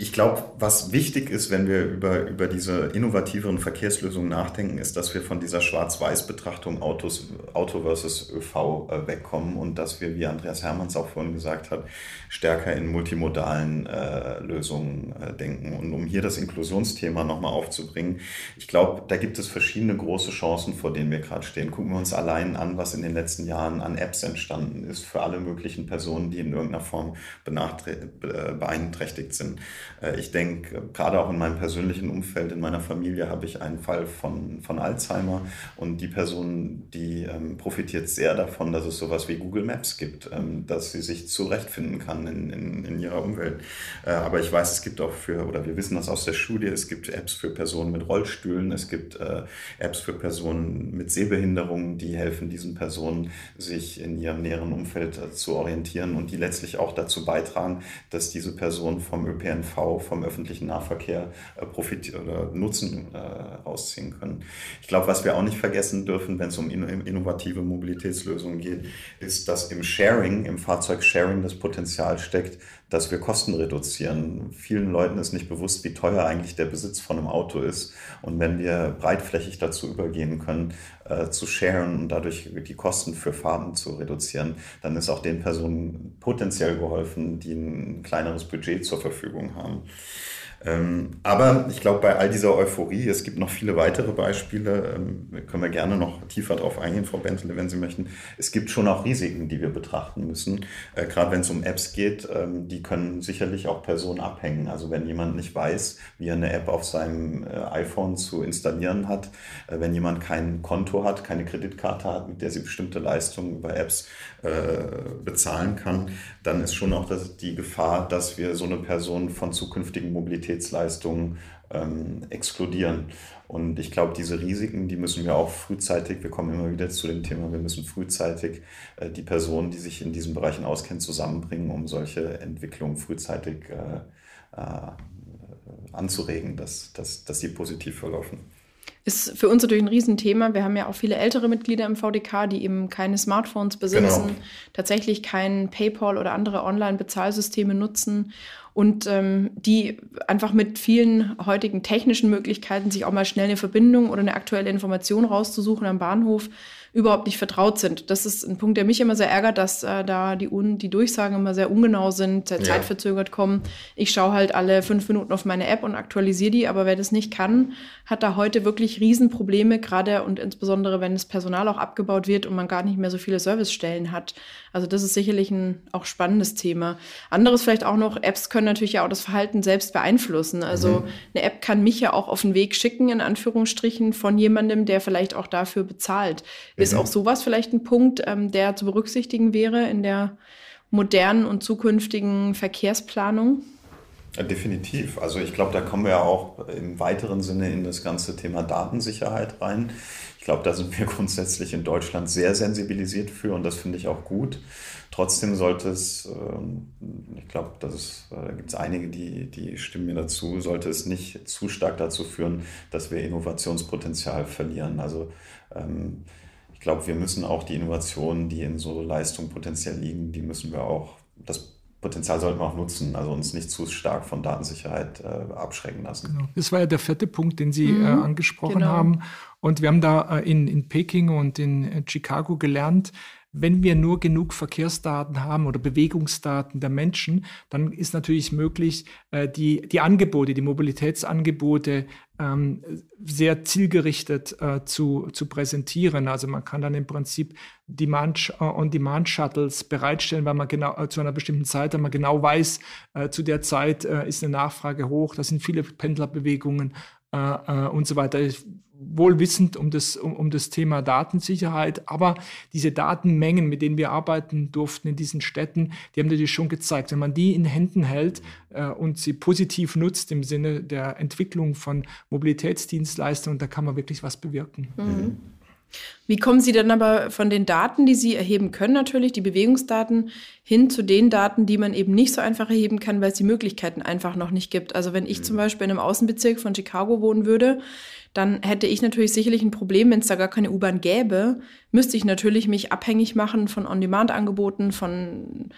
ich glaube, was wichtig ist, wenn wir über, über diese innovativeren Verkehrslösungen nachdenken, ist, dass wir von dieser Schwarz-Weiß-Betrachtung Autos, Auto versus ÖV äh, wegkommen und dass wir, wie Andreas Hermanns auch vorhin gesagt hat, stärker in multimodalen äh, Lösungen äh, denken. Und um hier das Inklusionsthema nochmal aufzubringen, ich glaube, da gibt es verschiedene große Chancen, vor denen wir gerade stehen. Gucken wir uns allein an, was in den letzten Jahren an Apps entstanden ist für alle möglichen Personen, die in irgendeiner Form äh, beeinträchtigt sind. Äh, ich denke, gerade auch in meinem persönlichen Umfeld, in meiner Familie habe ich einen Fall von, von Alzheimer und die Person, die ähm, profitiert sehr davon, dass es sowas wie Google Maps gibt, ähm, dass sie sich zurechtfinden kann in, in, in ihrer Umwelt. Äh, aber ich weiß, es gibt auch für, oder wir wissen das aus der Studie, es gibt Apps für Personen mit Rollstühlen, es gibt äh, Apps für Personen mit Sehbehinderungen, die helfen diesen Personen, sich in ihrem näheren Umfeld äh, zu orientieren und die letztlich auch dazu beitragen, dass diese Personen vom ÖPNV vom öffentlichen Nahverkehr äh, profit oder Nutzen äh, rausziehen können. Ich glaube, was wir auch nicht vergessen dürfen, wenn es um innovative Mobilitätslösungen geht, ist, dass im Sharing, im Fahrzeugsharing das Potenzial steckt, dass wir Kosten reduzieren. Vielen Leuten ist nicht bewusst, wie teuer eigentlich der Besitz von einem Auto ist. Und wenn wir breitflächig dazu übergehen können, äh, zu sharen und dadurch die Kosten für Fahrten zu reduzieren, dann ist auch den Personen potenziell geholfen, die ein kleineres Budget zur Verfügung haben. Ähm, aber ich glaube, bei all dieser Euphorie, es gibt noch viele weitere Beispiele, ähm, können wir gerne noch tiefer darauf eingehen, Frau Bentele, wenn Sie möchten. Es gibt schon auch Risiken, die wir betrachten müssen. Äh, Gerade wenn es um Apps geht, ähm, die können sicherlich auch Personen abhängen. Also wenn jemand nicht weiß, wie er eine App auf seinem äh, iPhone zu installieren hat, äh, wenn jemand kein Konto hat, keine Kreditkarte hat, mit der sie bestimmte Leistungen über Apps äh, bezahlen kann, dann ist schon auch das, die Gefahr, dass wir so eine Person von zukünftigen Mobilitätsleistungen ähm, exkludieren. Und ich glaube, diese Risiken, die müssen wir auch frühzeitig, wir kommen immer wieder zu dem Thema, wir müssen frühzeitig äh, die Personen, die sich in diesen Bereichen auskennen, zusammenbringen, um solche Entwicklungen frühzeitig äh, äh, anzuregen, dass, dass, dass sie positiv verlaufen. Ist für uns natürlich ein Riesenthema. Wir haben ja auch viele ältere Mitglieder im VDK, die eben keine Smartphones besitzen, genau. tatsächlich kein PayPal oder andere Online-Bezahlsysteme nutzen und ähm, die einfach mit vielen heutigen technischen Möglichkeiten sich auch mal schnell eine Verbindung oder eine aktuelle Information rauszusuchen am Bahnhof überhaupt nicht vertraut sind. Das ist ein Punkt, der mich immer sehr ärgert, dass äh, da die, Un die Durchsagen immer sehr ungenau sind, sehr ja. zeitverzögert kommen. Ich schaue halt alle fünf Minuten auf meine App und aktualisiere die, aber wer das nicht kann, hat da heute wirklich Riesenprobleme, gerade und insbesondere, wenn das Personal auch abgebaut wird und man gar nicht mehr so viele Servicestellen hat. Also das ist sicherlich ein auch spannendes Thema. Anderes vielleicht auch noch, Apps können natürlich ja auch das Verhalten selbst beeinflussen. Also mhm. eine App kann mich ja auch auf den Weg schicken, in Anführungsstrichen, von jemandem, der vielleicht auch dafür bezahlt. Mhm. Ist auch sowas vielleicht ein Punkt, ähm, der zu berücksichtigen wäre in der modernen und zukünftigen Verkehrsplanung? Ja, definitiv. Also ich glaube, da kommen wir ja auch im weiteren Sinne in das ganze Thema Datensicherheit rein. Ich glaube, da sind wir *laughs* grundsätzlich in Deutschland sehr sensibilisiert für und das finde ich auch gut. Trotzdem sollte es, ähm, ich glaube, da äh, gibt es einige, die, die stimmen mir dazu, sollte es nicht zu stark dazu führen, dass wir Innovationspotenzial verlieren. Also ähm, ich glaube, wir müssen auch die Innovationen, die in so Leistung potenziell liegen, die müssen wir auch, das Potenzial sollten wir auch nutzen, also uns nicht zu stark von Datensicherheit äh, abschrecken lassen. Genau. Das war ja der vierte Punkt, den Sie mhm, äh, angesprochen genau. haben. Und wir haben da äh, in, in Peking und in äh, Chicago gelernt, wenn wir nur genug Verkehrsdaten haben oder Bewegungsdaten der Menschen, dann ist natürlich möglich, äh, die, die Angebote, die Mobilitätsangebote ähm, sehr zielgerichtet äh, zu, zu präsentieren. Also man kann dann im Prinzip Demand, On-Demand-Shuttles bereitstellen, weil man genau zu einer bestimmten Zeit, wenn man genau weiß, zu der Zeit ist eine Nachfrage hoch, da sind viele Pendlerbewegungen und so weiter wohl wissend um das, um, um das Thema Datensicherheit, aber diese Datenmengen, mit denen wir arbeiten durften in diesen Städten, die haben natürlich schon gezeigt, wenn man die in Händen hält äh, und sie positiv nutzt im Sinne der Entwicklung von Mobilitätsdienstleistungen, da kann man wirklich was bewirken. Mhm. Wie kommen Sie dann aber von den Daten, die Sie erheben können, natürlich, die Bewegungsdaten, hin zu den Daten, die man eben nicht so einfach erheben kann, weil es die Möglichkeiten einfach noch nicht gibt? Also wenn ich mhm. zum Beispiel in einem Außenbezirk von Chicago wohnen würde, dann hätte ich natürlich sicherlich ein Problem, wenn es da gar keine U-Bahn gäbe, müsste ich natürlich mich abhängig machen von On-Demand-Angeboten, von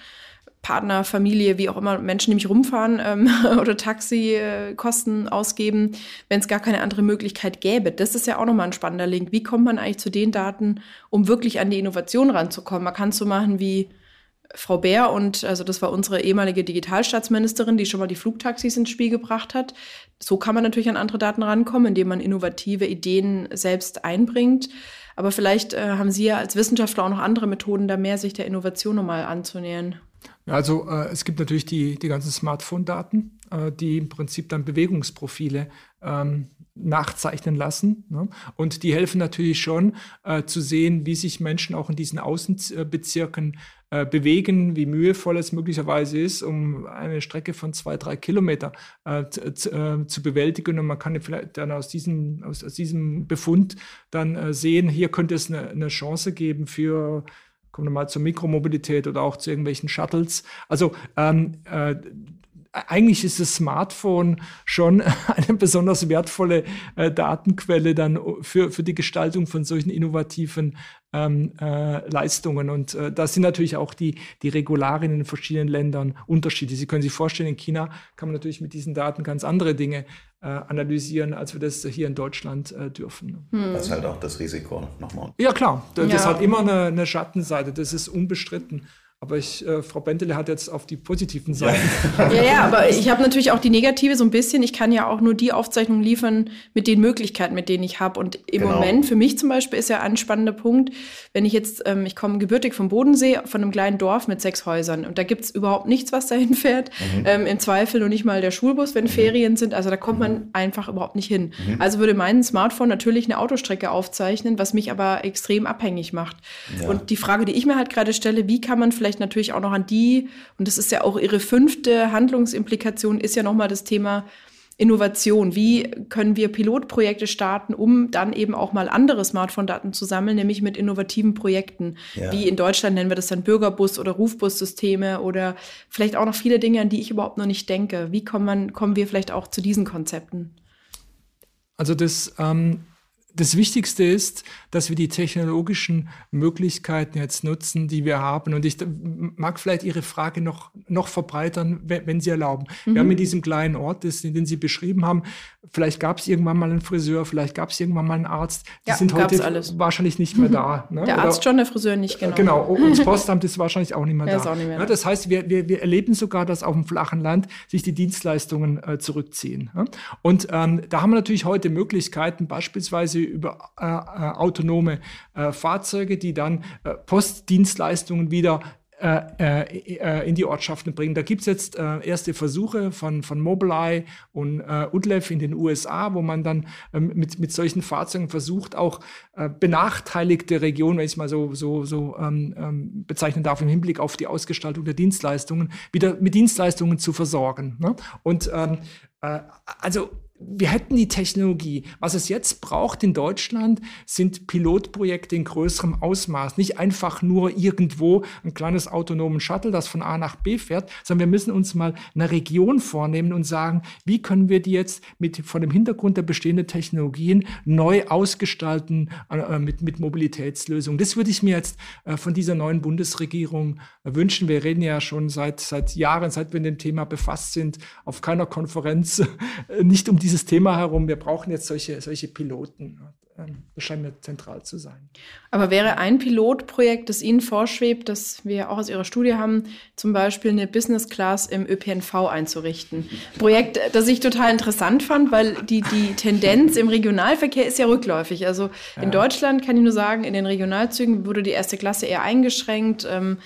Partner, Familie, wie auch immer Menschen, die mich rumfahren ähm, *laughs* oder Taxikosten ausgeben, wenn es gar keine andere Möglichkeit gäbe. Das ist ja auch nochmal ein spannender Link. Wie kommt man eigentlich zu den Daten, um wirklich an die Innovation ranzukommen? Man kann es so machen wie Frau Bär und also das war unsere ehemalige Digitalstaatsministerin, die schon mal die Flugtaxis ins Spiel gebracht hat. So kann man natürlich an andere Daten rankommen, indem man innovative Ideen selbst einbringt. Aber vielleicht äh, haben Sie ja als Wissenschaftler auch noch andere Methoden, da mehr sich der Innovation nochmal anzunähern. Also äh, es gibt natürlich die, die ganzen Smartphone-Daten, äh, die im Prinzip dann Bewegungsprofile ähm, nachzeichnen lassen. Ne? Und die helfen natürlich schon äh, zu sehen, wie sich Menschen auch in diesen Außenbezirken äh, bewegen, wie mühevoll es möglicherweise ist, um eine Strecke von zwei, drei Kilometer äh, zu, äh, zu, bewältigen. Und man kann vielleicht dann aus diesem, aus, aus diesem Befund dann äh, sehen, hier könnte es eine, eine Chance geben für kommen wir mal zur Mikromobilität oder auch zu irgendwelchen Shuttles. Also ähm, äh, eigentlich ist das Smartphone schon *laughs* eine besonders wertvolle äh, Datenquelle dann für, für die Gestaltung von solchen innovativen ähm, äh, Leistungen. Und äh, da sind natürlich auch die, die Regularien in den verschiedenen Ländern unterschiedlich. Sie können sich vorstellen, in China kann man natürlich mit diesen Daten ganz andere Dinge äh, analysieren, als wir das hier in Deutschland äh, dürfen. Hm. Das ist halt auch das Risiko nochmal. Ja, klar. Das, ja. hat immer eine, eine Schattenseite, das ist unbestritten. Aber ich, äh, Frau Bentele hat jetzt auf die positiven Seiten. Ja, ja, *laughs* aber ich habe natürlich auch die negative so ein bisschen. Ich kann ja auch nur die Aufzeichnungen liefern mit den Möglichkeiten, mit denen ich habe. Und im genau. Moment, für mich zum Beispiel, ist ja ein spannender Punkt, wenn ich jetzt, ähm, ich komme gebürtig vom Bodensee, von einem kleinen Dorf mit sechs Häusern. Und da gibt es überhaupt nichts, was dahin fährt. Mhm. Ähm, Im Zweifel nur nicht mal der Schulbus, wenn mhm. Ferien sind. Also da kommt mhm. man einfach überhaupt nicht hin. Mhm. Also würde mein Smartphone natürlich eine Autostrecke aufzeichnen, was mich aber extrem abhängig macht. Ja. Und die Frage, die ich mir halt gerade stelle, wie kann man vielleicht vielleicht natürlich auch noch an die, und das ist ja auch ihre fünfte Handlungsimplikation, ist ja nochmal das Thema Innovation. Wie können wir Pilotprojekte starten, um dann eben auch mal andere Smartphone-Daten zu sammeln, nämlich mit innovativen Projekten. Ja. Wie in Deutschland nennen wir das dann Bürgerbus- oder Rufbussysteme oder vielleicht auch noch viele Dinge, an die ich überhaupt noch nicht denke. Wie kommen, man, kommen wir vielleicht auch zu diesen Konzepten? Also das ähm, das Wichtigste ist, dass wir die technologischen Möglichkeiten jetzt nutzen, die wir haben. Und ich mag vielleicht Ihre Frage noch, noch verbreitern, wenn Sie erlauben. Mhm. Wir haben in diesem kleinen Ort, den Sie beschrieben haben, vielleicht gab es irgendwann mal einen Friseur, vielleicht gab es irgendwann mal einen Arzt. Die ja, sind heute alles. wahrscheinlich nicht mehr da. Ne? Der Arzt Oder, schon, der Friseur nicht, genau. Genau, und das *laughs* Postamt ist wahrscheinlich auch nicht mehr da. Nicht mehr ja, das heißt, wir, wir, wir erleben sogar, dass auf dem flachen Land sich die Dienstleistungen äh, zurückziehen. Ja? Und ähm, da haben wir natürlich heute Möglichkeiten, beispielsweise über äh, äh, autonome äh, Fahrzeuge, die dann äh, Postdienstleistungen wieder äh, äh, in die Ortschaften bringen. Da gibt es jetzt erste Versuche von, von Mobileye und Udlev in den USA, wo man dann ähm, mit, mit solchen Fahrzeugen versucht, auch benachteiligte Regionen, wenn ich es mal so, so, so ähm, ähm, bezeichnen darf, im Hinblick auf die Ausgestaltung der Dienstleistungen, wieder mit Dienstleistungen zu versorgen. Ne? Und also wir hätten die Technologie. Was es jetzt braucht in Deutschland, sind Pilotprojekte in größerem Ausmaß. Nicht einfach nur irgendwo ein kleines autonomen Shuttle, das von A nach B fährt, sondern wir müssen uns mal eine Region vornehmen und sagen, wie können wir die jetzt mit, von dem Hintergrund der bestehenden Technologien neu ausgestalten äh, mit, mit Mobilitätslösungen. Das würde ich mir jetzt äh, von dieser neuen Bundesregierung wünschen. Wir reden ja schon seit, seit Jahren, seit wir mit dem Thema befasst sind, auf keiner Konferenz *laughs* nicht um diese dieses Thema herum, wir brauchen jetzt solche, solche Piloten. Ähm, das scheint mir zentral zu sein. Aber wäre ein Pilotprojekt, das Ihnen vorschwebt, das wir auch aus Ihrer Studie haben, zum Beispiel eine Business Class im ÖPNV einzurichten? Projekt, das ich total interessant fand, weil die, die Tendenz im Regionalverkehr ist ja rückläufig. Also in ja. Deutschland kann ich nur sagen, in den Regionalzügen wurde die erste Klasse eher eingeschränkt. Ähm,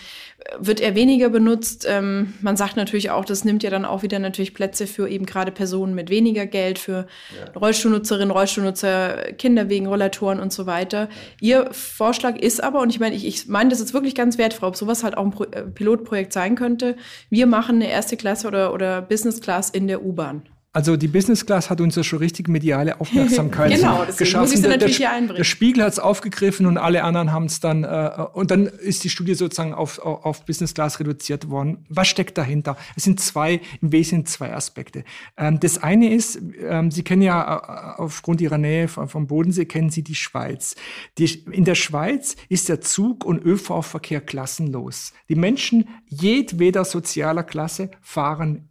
wird eher weniger benutzt. Ähm, man sagt natürlich auch, das nimmt ja dann auch wieder natürlich Plätze für eben gerade Personen mit weniger Geld, für ja. Rollstuhlnutzerinnen, Rollstuhlnutzer, Kinder wegen Rollatoren und so weiter. Ja. Ihr Vorschlag ist aber, und ich meine, ich, ich meine das ist wirklich ganz wertvoll, ob sowas halt auch ein Pro äh, Pilotprojekt sein könnte. Wir machen eine erste Klasse oder, oder Business Class in der U-Bahn. Also die Business Class hat uns ja schon richtig mediale *laughs* Aufmerksamkeit genau, geschaffen. Der, der, der, Spiegel hat es aufgegriffen und alle anderen haben es dann äh, und dann ist die Studie sozusagen auf, auf Business Class reduziert worden. Was steckt dahinter? Es sind zwei im Wesentlichen zwei Aspekte. Ähm, das eine ist, ähm, Sie kennen ja äh, aufgrund Ihrer Nähe vom Bodensee kennen Sie die Schweiz. Die, in der Schweiz ist der Zug- und ÖV-Verkehr klassenlos. Die Menschen jedweder sozialer Klasse fahren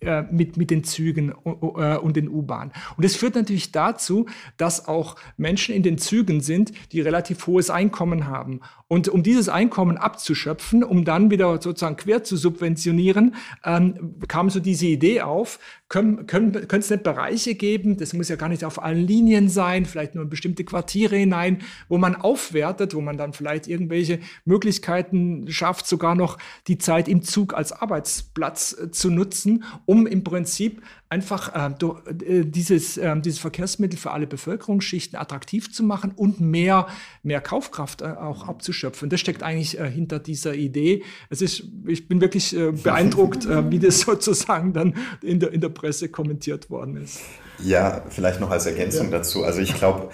äh, mit, mit den Zügen äh, und den U-Bahnen. Und das führt natürlich dazu, dass auch Menschen in den Zügen sind, die relativ hohes Einkommen haben. Und um dieses Einkommen abzuschöpfen, um dann wieder sozusagen quer zu subventionieren, ähm, kam so diese Idee auf, können, können, können es nicht Bereiche geben, das muss ja gar nicht auf allen Linien sein, vielleicht nur in bestimmte Quartiere hinein, wo man aufwertet, wo man dann vielleicht irgendwelche Möglichkeiten schafft, sogar noch die Zeit im Zug als Arbeitsplatz äh, zu nutzen, um im Prinzip einfach äh, äh, dieses, äh, dieses Verkehrsmittel für alle Bevölkerungsschichten attraktiv zu machen und mehr, mehr Kaufkraft äh, auch abzuschöpfen. Das steckt eigentlich äh, hinter dieser Idee. Es ist, ich bin wirklich äh, *laughs* beeindruckt, wie das *laughs* sozusagen dann in der, in der Presse kommentiert worden ist. Ja, vielleicht noch als Ergänzung ja. dazu. Also ich glaube,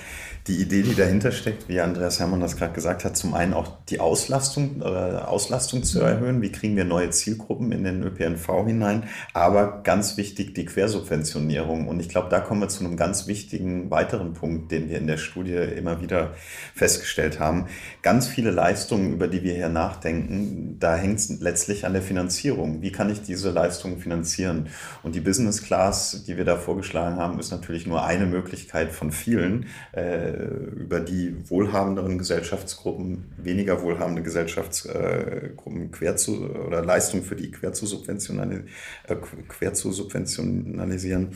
Die Idee, die dahinter steckt, wie Andreas Hermann das gerade gesagt hat, zum einen auch die Auslastung, äh, Auslastung zu mhm. erhöhen. Wie kriegen wir neue Zielgruppen in den ÖPNV hinein? Aber ganz wichtig, die Quersubventionierung. Und ich glaube, da kommen wir zu einem ganz wichtigen weiteren Punkt, den wir in der Studie immer wieder festgestellt haben. Ganz viele Leistungen, über die wir hier nachdenken, da hängt es letztlich an der Finanzierung. Wie kann ich diese Leistungen finanzieren? Und die Business Class, die wir da vorgeschlagen haben, ist natürlich nur eine Möglichkeit von vielen, äh, über die wohlhabenderen Gesellschaftsgruppen, weniger wohlhabende Gesellschaftsgruppen quer zu oder Leistungen für die quer zu, subventionali äh, quer zu subventionalisieren.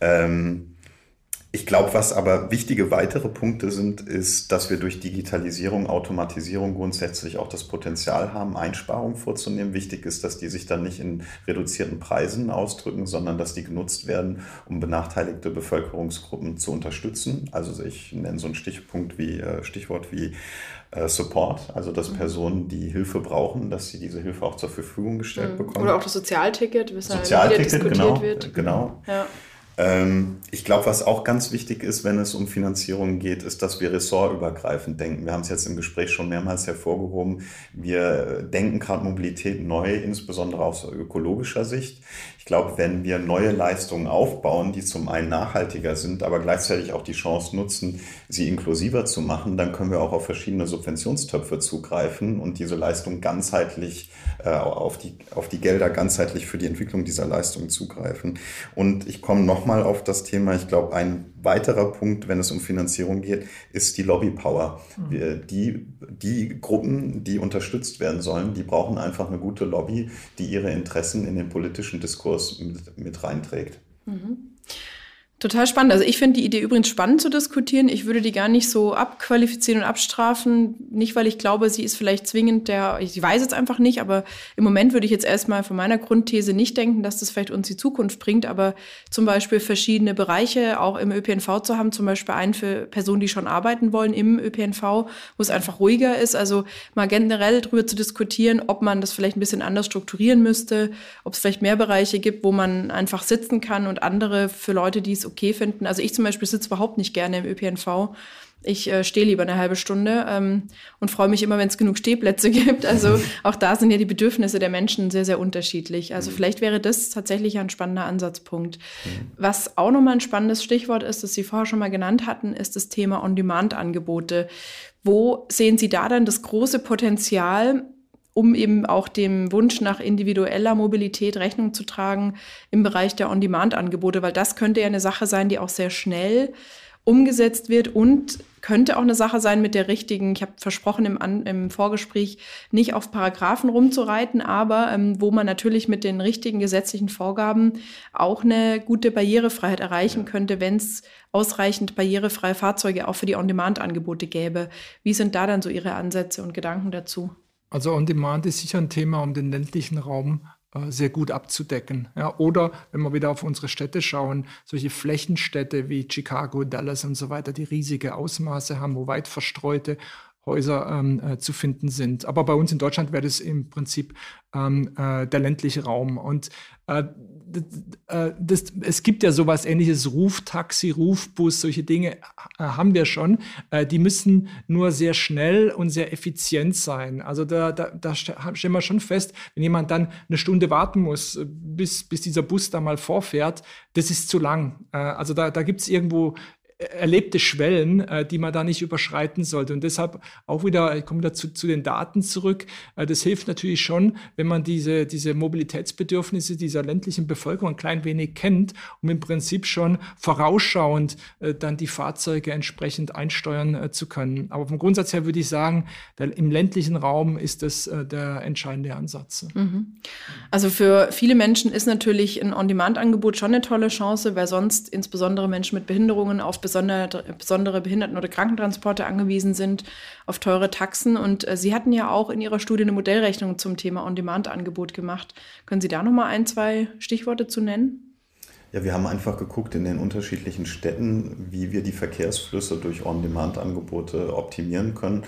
Ähm, ich glaube, was aber wichtige weitere Punkte sind, ist, dass wir durch Digitalisierung, Automatisierung grundsätzlich auch das Potenzial haben, Einsparungen vorzunehmen. Wichtig ist, dass die sich dann nicht in reduzierten Preisen ausdrücken, sondern dass die genutzt werden, um benachteiligte Bevölkerungsgruppen zu unterstützen. Also ich nenne so ein Stichpunkt wie, äh, Stichwort wie äh, Support, also dass mhm. Personen, die Hilfe brauchen, dass sie diese Hilfe auch zur Verfügung gestellt mhm. bekommen. Oder auch das Sozialticket, was Sozialticket, genau, wird. Genau. Ja. Ähm, ich glaube, was auch ganz wichtig ist, wenn es um Finanzierung geht, ist, dass wir ressortübergreifend denken. Wir haben es jetzt im Gespräch schon mehrmals hervorgehoben. Wir denken gerade Mobilität neu, insbesondere aus ökologischer Sicht. Ich glaube, wenn wir neue Leistungen aufbauen, die zum einen nachhaltiger sind, aber gleichzeitig auch die Chance nutzen, sie inklusiver zu machen, dann können wir auch auf verschiedene Subventionstöpfe zugreifen und diese Leistung ganzheitlich äh, auf, die, auf die Gelder ganzheitlich für die Entwicklung dieser Leistung zugreifen. Und ich komme nochmal auf das Thema, ich glaube, ein weiterer Punkt, wenn es um Finanzierung geht, ist die Lobbypower. Mhm. Die, die Gruppen, die unterstützt werden sollen, die brauchen einfach eine gute Lobby, die ihre Interessen in den politischen Diskurs mit, mit reinträgt. Mhm. Total spannend. Also ich finde die Idee übrigens spannend zu diskutieren. Ich würde die gar nicht so abqualifizieren und abstrafen. Nicht, weil ich glaube, sie ist vielleicht zwingend der, ich weiß es einfach nicht, aber im Moment würde ich jetzt erstmal von meiner Grundthese nicht denken, dass das vielleicht uns die Zukunft bringt, aber zum Beispiel verschiedene Bereiche auch im ÖPNV zu haben, zum Beispiel einen für Personen, die schon arbeiten wollen im ÖPNV, wo es einfach ruhiger ist. Also mal generell darüber zu diskutieren, ob man das vielleicht ein bisschen anders strukturieren müsste, ob es vielleicht mehr Bereiche gibt, wo man einfach sitzen kann und andere für Leute, die es okay finden. Also ich zum Beispiel sitze überhaupt nicht gerne im ÖPNV. Ich äh, stehe lieber eine halbe Stunde ähm, und freue mich immer, wenn es genug Stehplätze *laughs* gibt. Also auch da sind ja die Bedürfnisse der Menschen sehr, sehr unterschiedlich. Also mhm. vielleicht wäre das tatsächlich ein spannender Ansatzpunkt. Mhm. Was auch nochmal ein spannendes Stichwort ist, das Sie vorher schon mal genannt hatten, ist das Thema On-Demand-Angebote. Wo sehen Sie da dann das große Potenzial, um eben auch dem Wunsch nach individueller Mobilität Rechnung zu tragen im Bereich der On-Demand-Angebote, weil das könnte ja eine Sache sein, die auch sehr schnell umgesetzt wird und könnte auch eine Sache sein mit der richtigen, ich habe versprochen im, An im Vorgespräch, nicht auf Paragraphen rumzureiten, aber ähm, wo man natürlich mit den richtigen gesetzlichen Vorgaben auch eine gute Barrierefreiheit erreichen könnte, wenn es ausreichend barrierefreie Fahrzeuge auch für die On-Demand-Angebote gäbe. Wie sind da dann so Ihre Ansätze und Gedanken dazu? Also On-Demand ist sicher ein Thema, um den ländlichen Raum äh, sehr gut abzudecken. Ja, oder wenn wir wieder auf unsere Städte schauen, solche Flächenstädte wie Chicago, Dallas und so weiter, die riesige Ausmaße haben, wo weit verstreute Häuser ähm, äh, zu finden sind. Aber bei uns in Deutschland wäre das im Prinzip ähm, äh, der ländliche Raum. Und äh, das, es gibt ja sowas ähnliches, Ruftaxi, Rufbus, solche Dinge äh, haben wir schon. Äh, die müssen nur sehr schnell und sehr effizient sein. Also da, da, da stellen wir schon fest, wenn jemand dann eine Stunde warten muss, bis, bis dieser Bus da mal vorfährt, das ist zu lang. Also da, da gibt es irgendwo erlebte Schwellen, äh, die man da nicht überschreiten sollte. Und deshalb auch wieder, ich komme wieder zu, den Daten zurück, äh, das hilft natürlich schon, wenn man diese, diese Mobilitätsbedürfnisse dieser ländlichen Bevölkerung ein klein wenig kennt, um im Prinzip schon vorausschauend äh, dann die Fahrzeuge entsprechend einsteuern äh, zu können. Aber vom Grundsatz her würde ich sagen, der, im ländlichen Raum ist das äh, der entscheidende Ansatz. Mhm. Also für viele Menschen ist natürlich ein On-Demand-Angebot schon eine tolle Chance, weil sonst insbesondere Menschen mit Behinderungen auf besondere, besondere Behinderten- oder Krankentransporte angewiesen sind, auf teure Taxen. Und äh, Sie hatten ja auch in Ihrer Studie eine Modellrechnung zum Thema On-Demand-Angebot gemacht. Können Sie da noch mal ein, zwei Stichworte zu nennen? Ja, wir haben einfach geguckt in den unterschiedlichen Städten, wie wir die Verkehrsflüsse durch On-Demand-Angebote optimieren können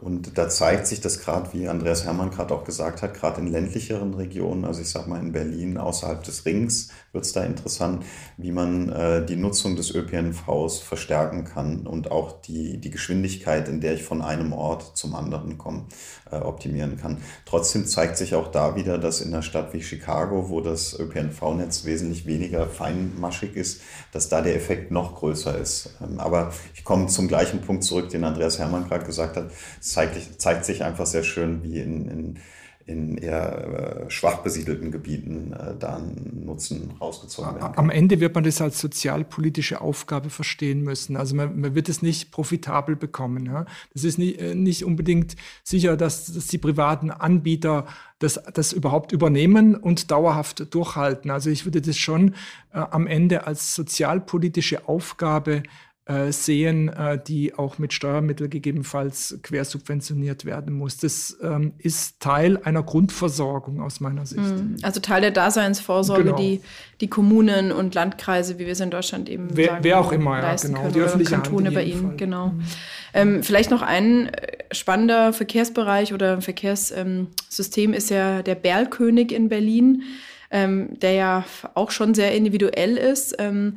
Und da zeigt sich das gerade, wie Andreas Hermann gerade auch gesagt hat, gerade in ländlicheren Regionen, also ich sage mal in Berlin außerhalb des Rings, wird es da interessant, wie man äh, die Nutzung des ÖPNVs verstärken kann und auch die, die Geschwindigkeit, in der ich von einem Ort zum anderen komme, optimieren kann. Trotzdem zeigt sich auch da wieder, dass in einer Stadt wie Chicago, wo das ÖPNV-Netz wesentlich weniger feinmaschig ist, dass da der Effekt noch größer ist. Ähm, aber ich komme zum gleichen Punkt zurück, den Andreas Hermann gerade gesagt hat. Es zeigt, zeigt sich einfach sehr schön, wie in, in in eher äh, schwach besiedelten Gebieten äh, da Nutzen rausgezogen werden kann. Am Ende wird man das als sozialpolitische Aufgabe verstehen müssen. Also man, man wird es nicht profitabel bekommen. Ja? Das ist nicht, äh, nicht unbedingt sicher, dass, dass die privaten Anbieter das, das überhaupt übernehmen und dauerhaft durchhalten. Also ich würde das schon äh, am Ende als sozialpolitische Aufgabe äh, sehen, äh, die auch mit Steuermitteln gegebenenfalls quersubventioniert werden muss. Das ähm, ist Teil einer Grundversorgung aus meiner Sicht. Mhm. Also Teil der Daseinsvorsorge, genau. die die Kommunen und Landkreise, wie wir es in Deutschland eben wer, sagen, wer auch immer, ja, genau. Können, die öffentliche Kantone bei Ihnen, Fall. genau. Mhm. Ähm, vielleicht noch ein äh, spannender Verkehrsbereich oder Verkehrssystem ähm, ist ja der Berlkönig in Berlin. Ähm, der ja auch schon sehr individuell ist. Ähm,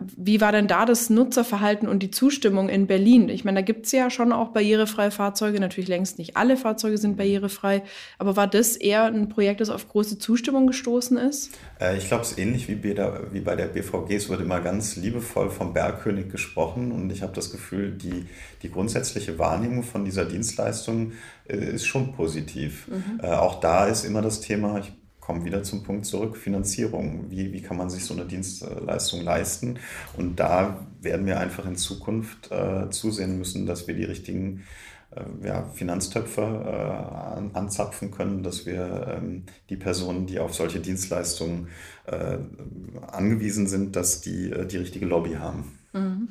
wie war denn da das Nutzerverhalten und die Zustimmung in Berlin? Ich meine, da gibt es ja schon auch barrierefreie Fahrzeuge. Natürlich längst nicht alle Fahrzeuge sind barrierefrei. Aber war das eher ein Projekt, das auf große Zustimmung gestoßen ist? Äh, ich glaube, es ist ähnlich wie bei, der, wie bei der BVG. Es wird immer ganz liebevoll vom Bergkönig gesprochen. Und ich habe das Gefühl, die, die grundsätzliche Wahrnehmung von dieser Dienstleistung äh, ist schon positiv. Mhm. Äh, auch da ist immer das Thema, ich kommen wieder zum Punkt zurück, Finanzierung. Wie, wie kann man sich so eine Dienstleistung leisten? Und da werden wir einfach in Zukunft äh, zusehen müssen, dass wir die richtigen äh, ja, Finanztöpfe äh, anzapfen können, dass wir ähm, die Personen, die auf solche Dienstleistungen äh, angewiesen sind, dass die äh, die richtige Lobby haben. Mhm.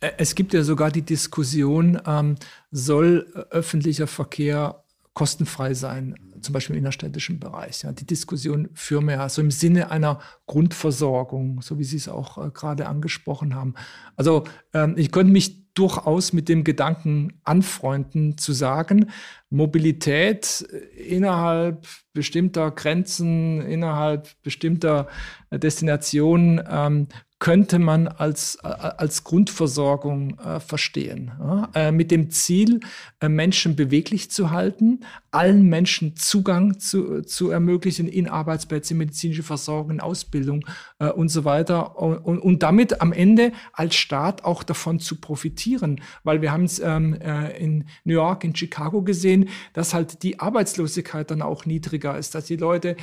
Es gibt ja sogar die Diskussion, ähm, soll öffentlicher Verkehr kostenfrei sein, zum Beispiel im innerstädtischen Bereich. Ja, die Diskussion führen wir ja so im Sinne einer Grundversorgung, so wie Sie es auch äh, gerade angesprochen haben. Also ähm, ich könnte mich durchaus mit dem Gedanken anfreunden, zu sagen, Mobilität äh, innerhalb bestimmter Grenzen, innerhalb bestimmter äh, Destinationen ähm, könnte man als, äh, als Grundversorgung äh, verstehen. Ja? Äh, mit dem Ziel, äh, Menschen beweglich zu halten, allen Menschen Zugang zu, zu ermöglichen in Arbeitsplätze, medizinische Versorgung, Ausbildung äh, und so weiter. Und, und, und, damit am Ende als Staat auch davon zu profitieren. Weil wir haben es ähm, äh, in New York, in Chicago gesehen, dass halt die Arbeitslosigkeit dann auch niedriger ist, dass die Leute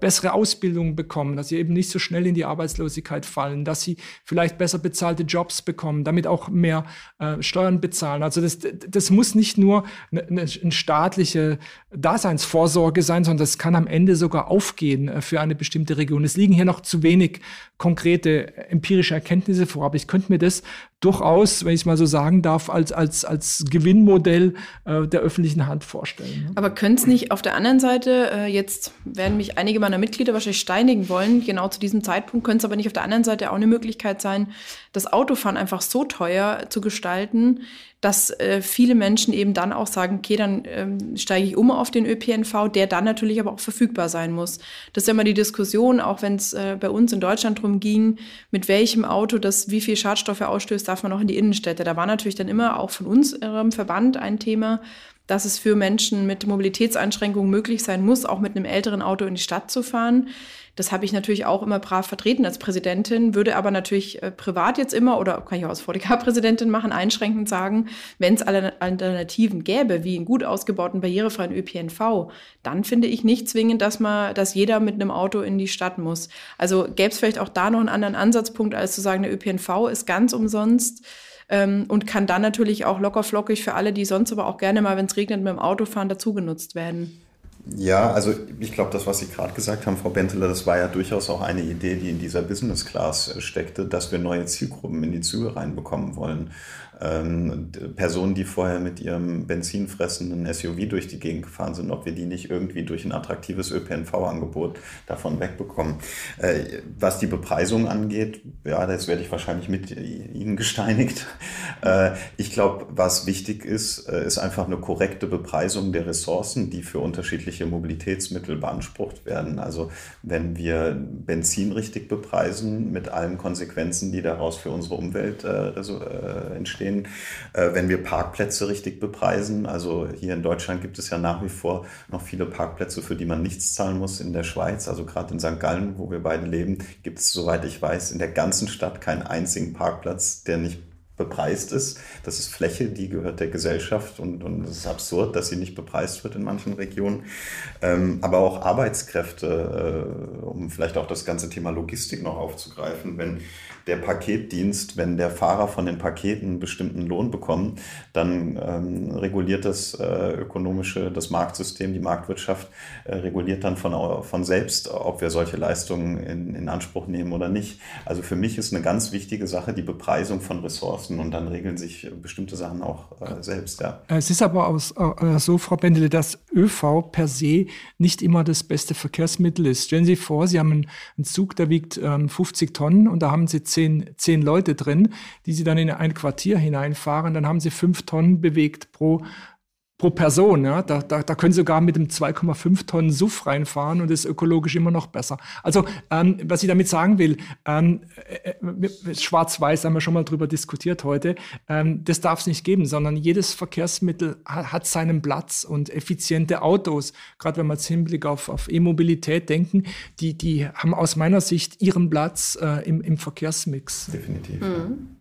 bessere Ausbildung bekommen, dass sie eben nicht so schnell in die Arbeitslosigkeit fallen dass sie vielleicht besser bezahlte Jobs bekommen, damit auch mehr äh, Steuern bezahlen. Also das, das muss nicht nur eine, eine staatliche Daseinsvorsorge sein, sondern das kann am Ende sogar aufgehen äh, für eine bestimmte Region. Es liegen hier noch zu wenig konkrete empirische Erkenntnisse vor, aber ich könnte mir das durchaus, wenn ich es mal so sagen darf, als, als, als Gewinnmodell äh, der öffentlichen Hand vorstellen. Ne? Aber könnte es nicht auf der anderen Seite, äh, jetzt werden mich einige meiner Mitglieder wahrscheinlich steinigen wollen, genau zu diesem Zeitpunkt, könnte es aber nicht auf der anderen Seite auch eine Möglichkeit sein, das Autofahren einfach so teuer zu gestalten, dass äh, viele Menschen eben dann auch sagen, okay, dann ähm, steige ich um auf den ÖPNV, der dann natürlich aber auch verfügbar sein muss. Das ist ja immer die Diskussion, auch wenn es äh, bei uns in Deutschland darum ging, mit welchem Auto das wie viel Schadstoffe ausstößt, darf man auch in die Innenstädte. Da war natürlich dann immer auch von unserem Verband ein Thema, dass es für Menschen mit Mobilitätseinschränkungen möglich sein muss, auch mit einem älteren Auto in die Stadt zu fahren. Das habe ich natürlich auch immer brav vertreten als Präsidentin, würde aber natürlich äh, privat jetzt immer oder kann ich auch als VDK-Präsidentin machen, einschränkend sagen, wenn es Alternativen gäbe, wie einen gut ausgebauten barrierefreien ÖPNV, dann finde ich nicht zwingend, dass man, dass jeder mit einem Auto in die Stadt muss. Also gäbe es vielleicht auch da noch einen anderen Ansatzpunkt, als zu sagen, der ÖPNV ist ganz umsonst ähm, und kann dann natürlich auch locker flockig für alle, die sonst aber auch gerne mal, wenn es regnet, mit dem Auto fahren, dazu genutzt werden. Ja, also ich glaube, das, was Sie gerade gesagt haben, Frau Benteler, das war ja durchaus auch eine Idee, die in dieser Business Class steckte, dass wir neue Zielgruppen in die Züge reinbekommen wollen. Ähm, Personen, die vorher mit ihrem benzinfressenden SUV durch die Gegend gefahren sind, ob wir die nicht irgendwie durch ein attraktives ÖPNV-Angebot davon wegbekommen. Äh, was die Bepreisung angeht, ja, das werde ich wahrscheinlich mit Ihnen gesteinigt. *laughs* Äh, ich glaube, was wichtig ist, äh, ist einfach eine korrekte Bepreisung der Ressourcen, die für unterschiedliche Mobilitätsmittel beansprucht werden. Also wenn wir Benzin richtig bepreisen mit allen Konsequenzen, die daraus für unsere Umwelt äh, äh, entstehen, äh, wenn wir Parkplätze richtig bepreisen, also hier in Deutschland gibt es ja nach wie vor noch viele Parkplätze, für die man nichts zahlen muss. In der Schweiz, also gerade in St. Gallen, wo wir beide leben, gibt es, soweit ich weiß, in der ganzen Stadt keinen einzigen Parkplatz, der nicht bepreist ist. Das ist Fläche, die gehört der Gesellschaft und, und es ist absurd, dass sie nicht bepreist wird in manchen Regionen. Ähm, aber auch Arbeitskräfte, äh, um vielleicht auch das ganze Thema Logistik noch aufzugreifen. Wenn der Paketdienst, wenn der Fahrer von den Paketen einen bestimmten Lohn bekommt, dann ähm, reguliert das äh, ökonomische, das Marktsystem, die Marktwirtschaft äh, reguliert dann von, von selbst, ob wir solche Leistungen in, in Anspruch nehmen oder nicht. Also für mich ist eine ganz wichtige Sache die Bepreisung von Ressourcen und dann regeln sich bestimmte Sachen auch äh, selbst. Ja. Es ist aber aus, äh, so, Frau Bendele, dass ÖV per se nicht immer das beste Verkehrsmittel ist. Stellen Sie vor, Sie haben einen, einen Zug, der wiegt ähm, 50 Tonnen und da haben Sie 10 zehn, zehn Leute drin, die sie dann in ein Quartier hineinfahren. Dann haben sie fünf Tonnen bewegt pro, pro Person. Ja? Da, da, da können Sie sogar mit dem 2,5 Tonnen Suff reinfahren und ist ökologisch immer noch besser. Also, ähm, was ich damit sagen will, ähm, äh, äh schwarz-weiß haben wir schon mal drüber diskutiert heute, ähm, das darf es nicht geben, sondern jedes Verkehrsmittel hat, hat seinen Platz und effiziente Autos, gerade wenn wir jetzt Hinblick auf, auf E-Mobilität denken, die, die haben aus meiner Sicht ihren Platz äh, im, im Verkehrsmix. Definitiv. Mhm.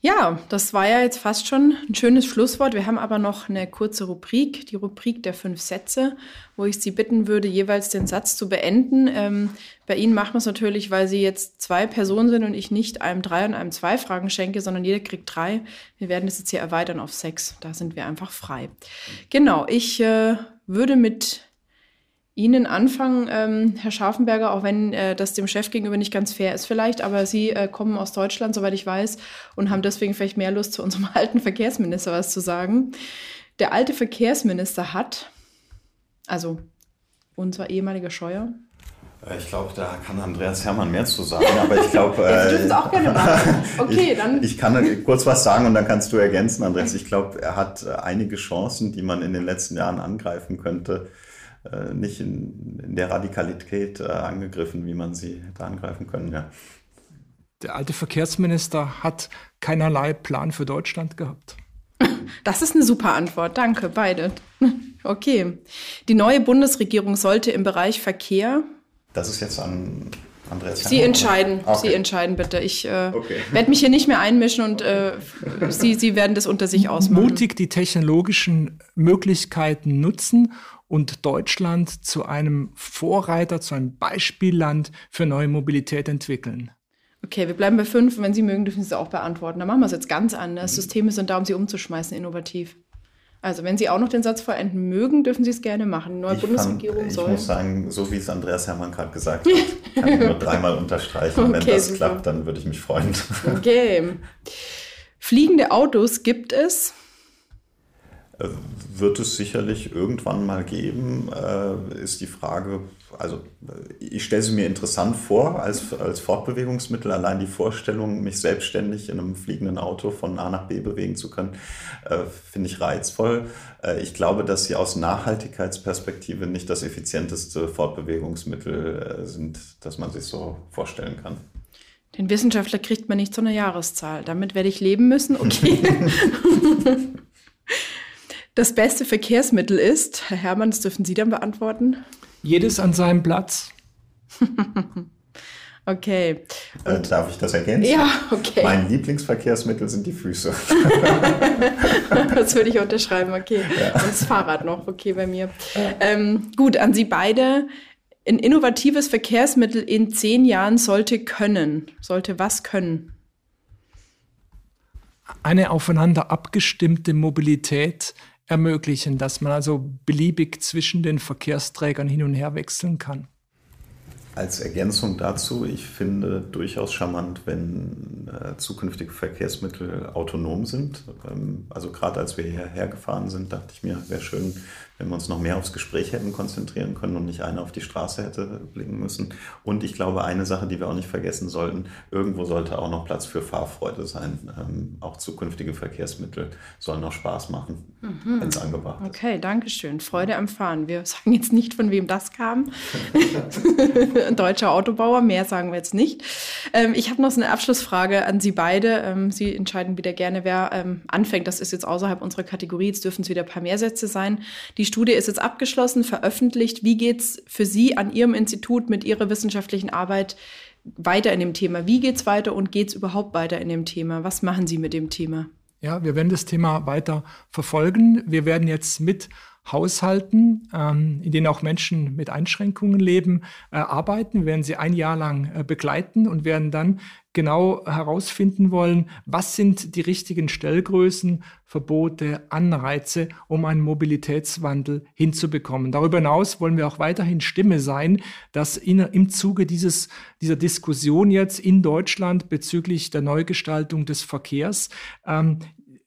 Ja, das war ja jetzt fast schon ein schönes Schlusswort. Wir haben aber noch eine kurze Rubrik, die Rubrik der fünf Sätze, wo ich Sie bitten würde, jeweils den Satz zu beenden. Ähm, bei Ihnen machen wir es natürlich, weil Sie jetzt zwei Personen sind und ich nicht einem drei und einem zwei Fragen schenke, sondern jeder kriegt drei. Wir werden das jetzt hier erweitern auf sechs. Da sind wir einfach frei. Genau, ich äh, würde mit Ihnen anfangen, ähm, Herr Scharfenberger, auch wenn äh, das dem Chef gegenüber nicht ganz fair ist vielleicht, aber Sie äh, kommen aus Deutschland, soweit ich weiß, und haben deswegen vielleicht mehr Lust, zu unserem *laughs* alten Verkehrsminister was zu sagen. Der alte Verkehrsminister hat, also unser ehemaliger Scheuer, äh, ich glaube, da kann Andreas Hermann mehr zu sagen, aber ich glaube. *laughs* äh, auch gerne machen. *laughs* Okay, ich, dann. Ich kann kurz was sagen und dann kannst du ergänzen, Andreas. Ich glaube, er hat äh, einige Chancen, die man in den letzten Jahren angreifen könnte, nicht in, in, der Radikalität äh, angegriffen, wie man sie hätte angreifen können. Ja. Der alte Verkehrsminister hat keinerlei Plan für Deutschland gehabt. *laughs* Das ist eine super Antwort. Danke, beide. *laughs* Okay. Die neue Bundesregierung sollte im Bereich Verkehr. Das ist jetzt an Andreas. Sie entscheiden. Okay. Sie entscheiden bitte. Ich äh, okay. *laughs* werde mich hier nicht mehr einmischen und äh, Sie, Sie werden das unter sich ausmachen. Mutig die technologischen Möglichkeiten nutzen und Deutschland zu einem Vorreiter, zu einem Beispielland für neue Mobilität entwickeln? Okay, wir bleiben bei fünf. Und wenn Sie mögen, dürfen Sie es auch beantworten. Dann machen wir es jetzt ganz anders. Mhm. Systeme sind da, um sie umzuschmeißen, innovativ. Also, wenn Sie auch noch den Satz vollenden mögen, dürfen Sie es gerne machen. Die neue ich Bundesregierung fand, soll. Ich muss sagen, so wie es Andreas Herrmann gerade gesagt hat, *laughs* kann ich nur dreimal unterstreichen. Okay, wenn das super. klappt, dann würde ich mich freuen. Okay. Fliegende Autos gibt es wird es sicherlich irgendwann mal geben, äh, ist die Frage, also ich stelle sie mir interessant vor als, als Fortbewegungsmittel. Allein die Vorstellung, mich selbstständig in einem fliegenden Auto von A nach B bewegen zu können, äh, finde ich reizvoll. Äh, ich glaube, dass sie aus Nachhaltigkeitsperspektive nicht das effizienteste Fortbewegungsmittel sind, das man sich so vorstellen kann. Den Wissenschaftler kriegt man nicht zu einer Jahreszahl. Damit werde ich leben müssen. Okay. *laughs* *laughs* das beste Verkehrsmittel ist? Herr Hermann, das dürfen Sie dann beantworten. Jedes an seinem Platz. *laughs* okay. Äh, darf ich das ergänzen? Ja, okay. Mein Lieblingsverkehrsmittel sind die Füße. *laughs* das würde ich unterschreiben, okay. Ja. Und das Fahrrad noch, okay, bei mir. Ähm, gut, an Sie beide. Ein innovatives Verkehrsmittel in zehn Jahren sollte können. Sollte was können? Eine aufeinander abgestimmte Mobilität ermöglichen, dass man also beliebig zwischen den Verkehrsträgern hin und her wechseln kann. Als Ergänzung dazu, ich finde durchaus charmant, wenn äh, zukünftige Verkehrsmittel autonom sind. Ähm, also gerade als wir hierher gefahren sind, dachte ich mir, wäre schön, wenn wir uns noch mehr aufs Gespräch hätten konzentrieren können und nicht einer auf die Straße hätte blicken müssen. Und ich glaube, eine Sache, die wir auch nicht vergessen sollten, irgendwo sollte auch noch Platz für Fahrfreude sein. Ähm, auch zukünftige Verkehrsmittel sollen noch Spaß machen, mhm. wenn es angebracht ist. Okay, danke schön. Freude am Fahren. Wir sagen jetzt nicht, von wem das kam. *laughs* Deutscher Autobauer, mehr sagen wir jetzt nicht. Ähm, ich habe noch so eine Abschlussfrage an Sie beide. Ähm, Sie entscheiden wieder gerne, wer ähm, anfängt. Das ist jetzt außerhalb unserer Kategorie. Jetzt dürfen es wieder ein paar mehr Sätze sein. Die Studie ist jetzt abgeschlossen, veröffentlicht. Wie geht es für Sie an Ihrem Institut mit Ihrer wissenschaftlichen Arbeit weiter in dem Thema? Wie geht es weiter und geht es überhaupt weiter in dem Thema? Was machen Sie mit dem Thema? Ja, wir werden das Thema weiter verfolgen. Wir werden jetzt mit Haushalten, ähm, in denen auch Menschen mit Einschränkungen leben, äh, arbeiten. Wir werden sie ein Jahr lang äh, begleiten und werden dann genau herausfinden wollen, was sind die richtigen Stellgrößen, Verbote, Anreize, um einen Mobilitätswandel hinzubekommen. Darüber hinaus wollen wir auch weiterhin Stimme sein, dass in, im Zuge dieses, dieser Diskussion jetzt in Deutschland bezüglich der Neugestaltung des Verkehrs ähm,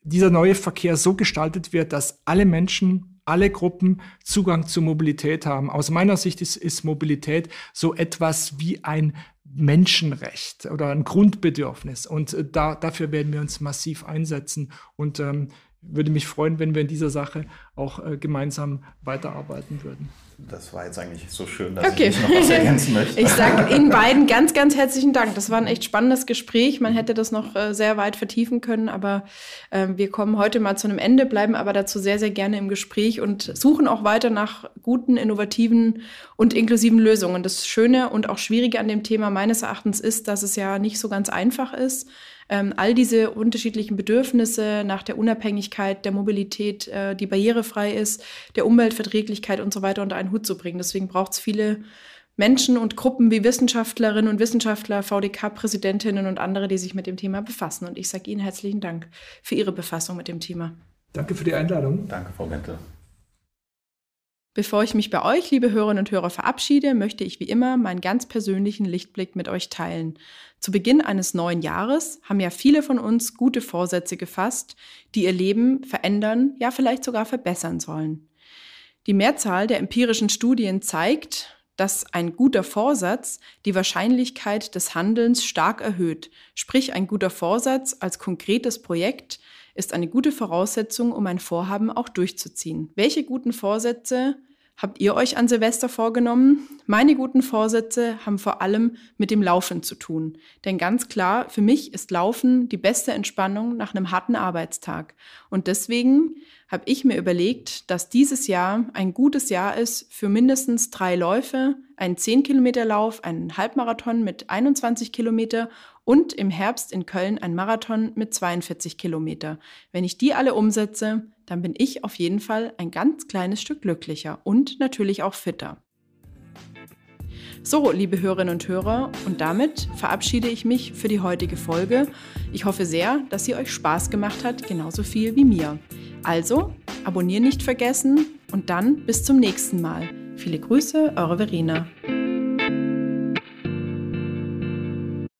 dieser neue Verkehr so gestaltet wird, dass alle Menschen alle Gruppen Zugang zu Mobilität haben. Aus meiner Sicht ist, ist Mobilität so etwas wie ein Menschenrecht oder ein Grundbedürfnis. Und äh, da, dafür werden wir uns massiv einsetzen. Und ähm, würde mich freuen, wenn wir in dieser Sache auch äh, gemeinsam weiterarbeiten würden. Das war jetzt eigentlich so schön, dass okay. ich noch was ergänzen *laughs* möchte. Ich sage Ihnen beiden ganz, ganz herzlichen Dank. Das war ein echt spannendes Gespräch. Man hätte das noch äh, sehr weit vertiefen können, aber äh, wir kommen heute mal zu einem Ende, bleiben aber dazu sehr, sehr gerne im Gespräch und suchen auch weiter nach guten, innovativen und inklusiven Lösungen. Das Schöne und auch Schwierige an dem Thema meines Erachtens ist, dass es ja nicht so ganz einfach ist ähm, all diese unterschiedlichen Bedürfnisse nach der Unabhängigkeit, der Mobilität, äh, die barrierefrei ist, der Umweltverträglichkeit und so weiter unter einen Hut zu bringen. Deswegen braucht es viele Menschen und Gruppen wie Wissenschaftlerinnen und Wissenschaftler, VDK-Präsidentinnen und andere, die sich mit dem Thema befassen. Und ich sage Ihnen herzlichen Dank für Ihre Befassung mit dem Thema. Danke für die Einladung. Danke, Frau Mente. Bevor ich mich bei euch, liebe Hörerinnen und Hörer, verabschiede, möchte ich wie immer meinen ganz persönlichen Lichtblick mit euch teilen. Zu Beginn eines neuen Jahres haben ja viele von uns gute Vorsätze gefasst, die ihr Leben verändern, ja vielleicht sogar verbessern sollen. Die Mehrzahl der empirischen Studien zeigt, dass ein guter Vorsatz die Wahrscheinlichkeit des Handelns stark erhöht. Sprich, ein guter Vorsatz als konkretes Projekt ist eine gute Voraussetzung, um ein Vorhaben auch durchzuziehen. Welche guten Vorsätze habt ihr euch an Silvester vorgenommen? Meine guten Vorsätze haben vor allem mit dem Laufen zu tun. Denn ganz klar, für mich ist Laufen die beste Entspannung nach einem harten Arbeitstag. Und deswegen habe ich mir überlegt, dass dieses Jahr ein gutes Jahr ist für mindestens drei Läufe, einen 10-Kilometer-Lauf, einen Halbmarathon mit 21 Kilometer und im Herbst in Köln ein Marathon mit 42 Kilometer. Wenn ich die alle umsetze, dann bin ich auf jeden Fall ein ganz kleines Stück glücklicher und natürlich auch fitter. So, liebe Hörerinnen und Hörer, und damit verabschiede ich mich für die heutige Folge. Ich hoffe sehr, dass sie euch Spaß gemacht hat, genauso viel wie mir. Also, abonnieren nicht vergessen und dann bis zum nächsten Mal. Viele Grüße, eure Verena.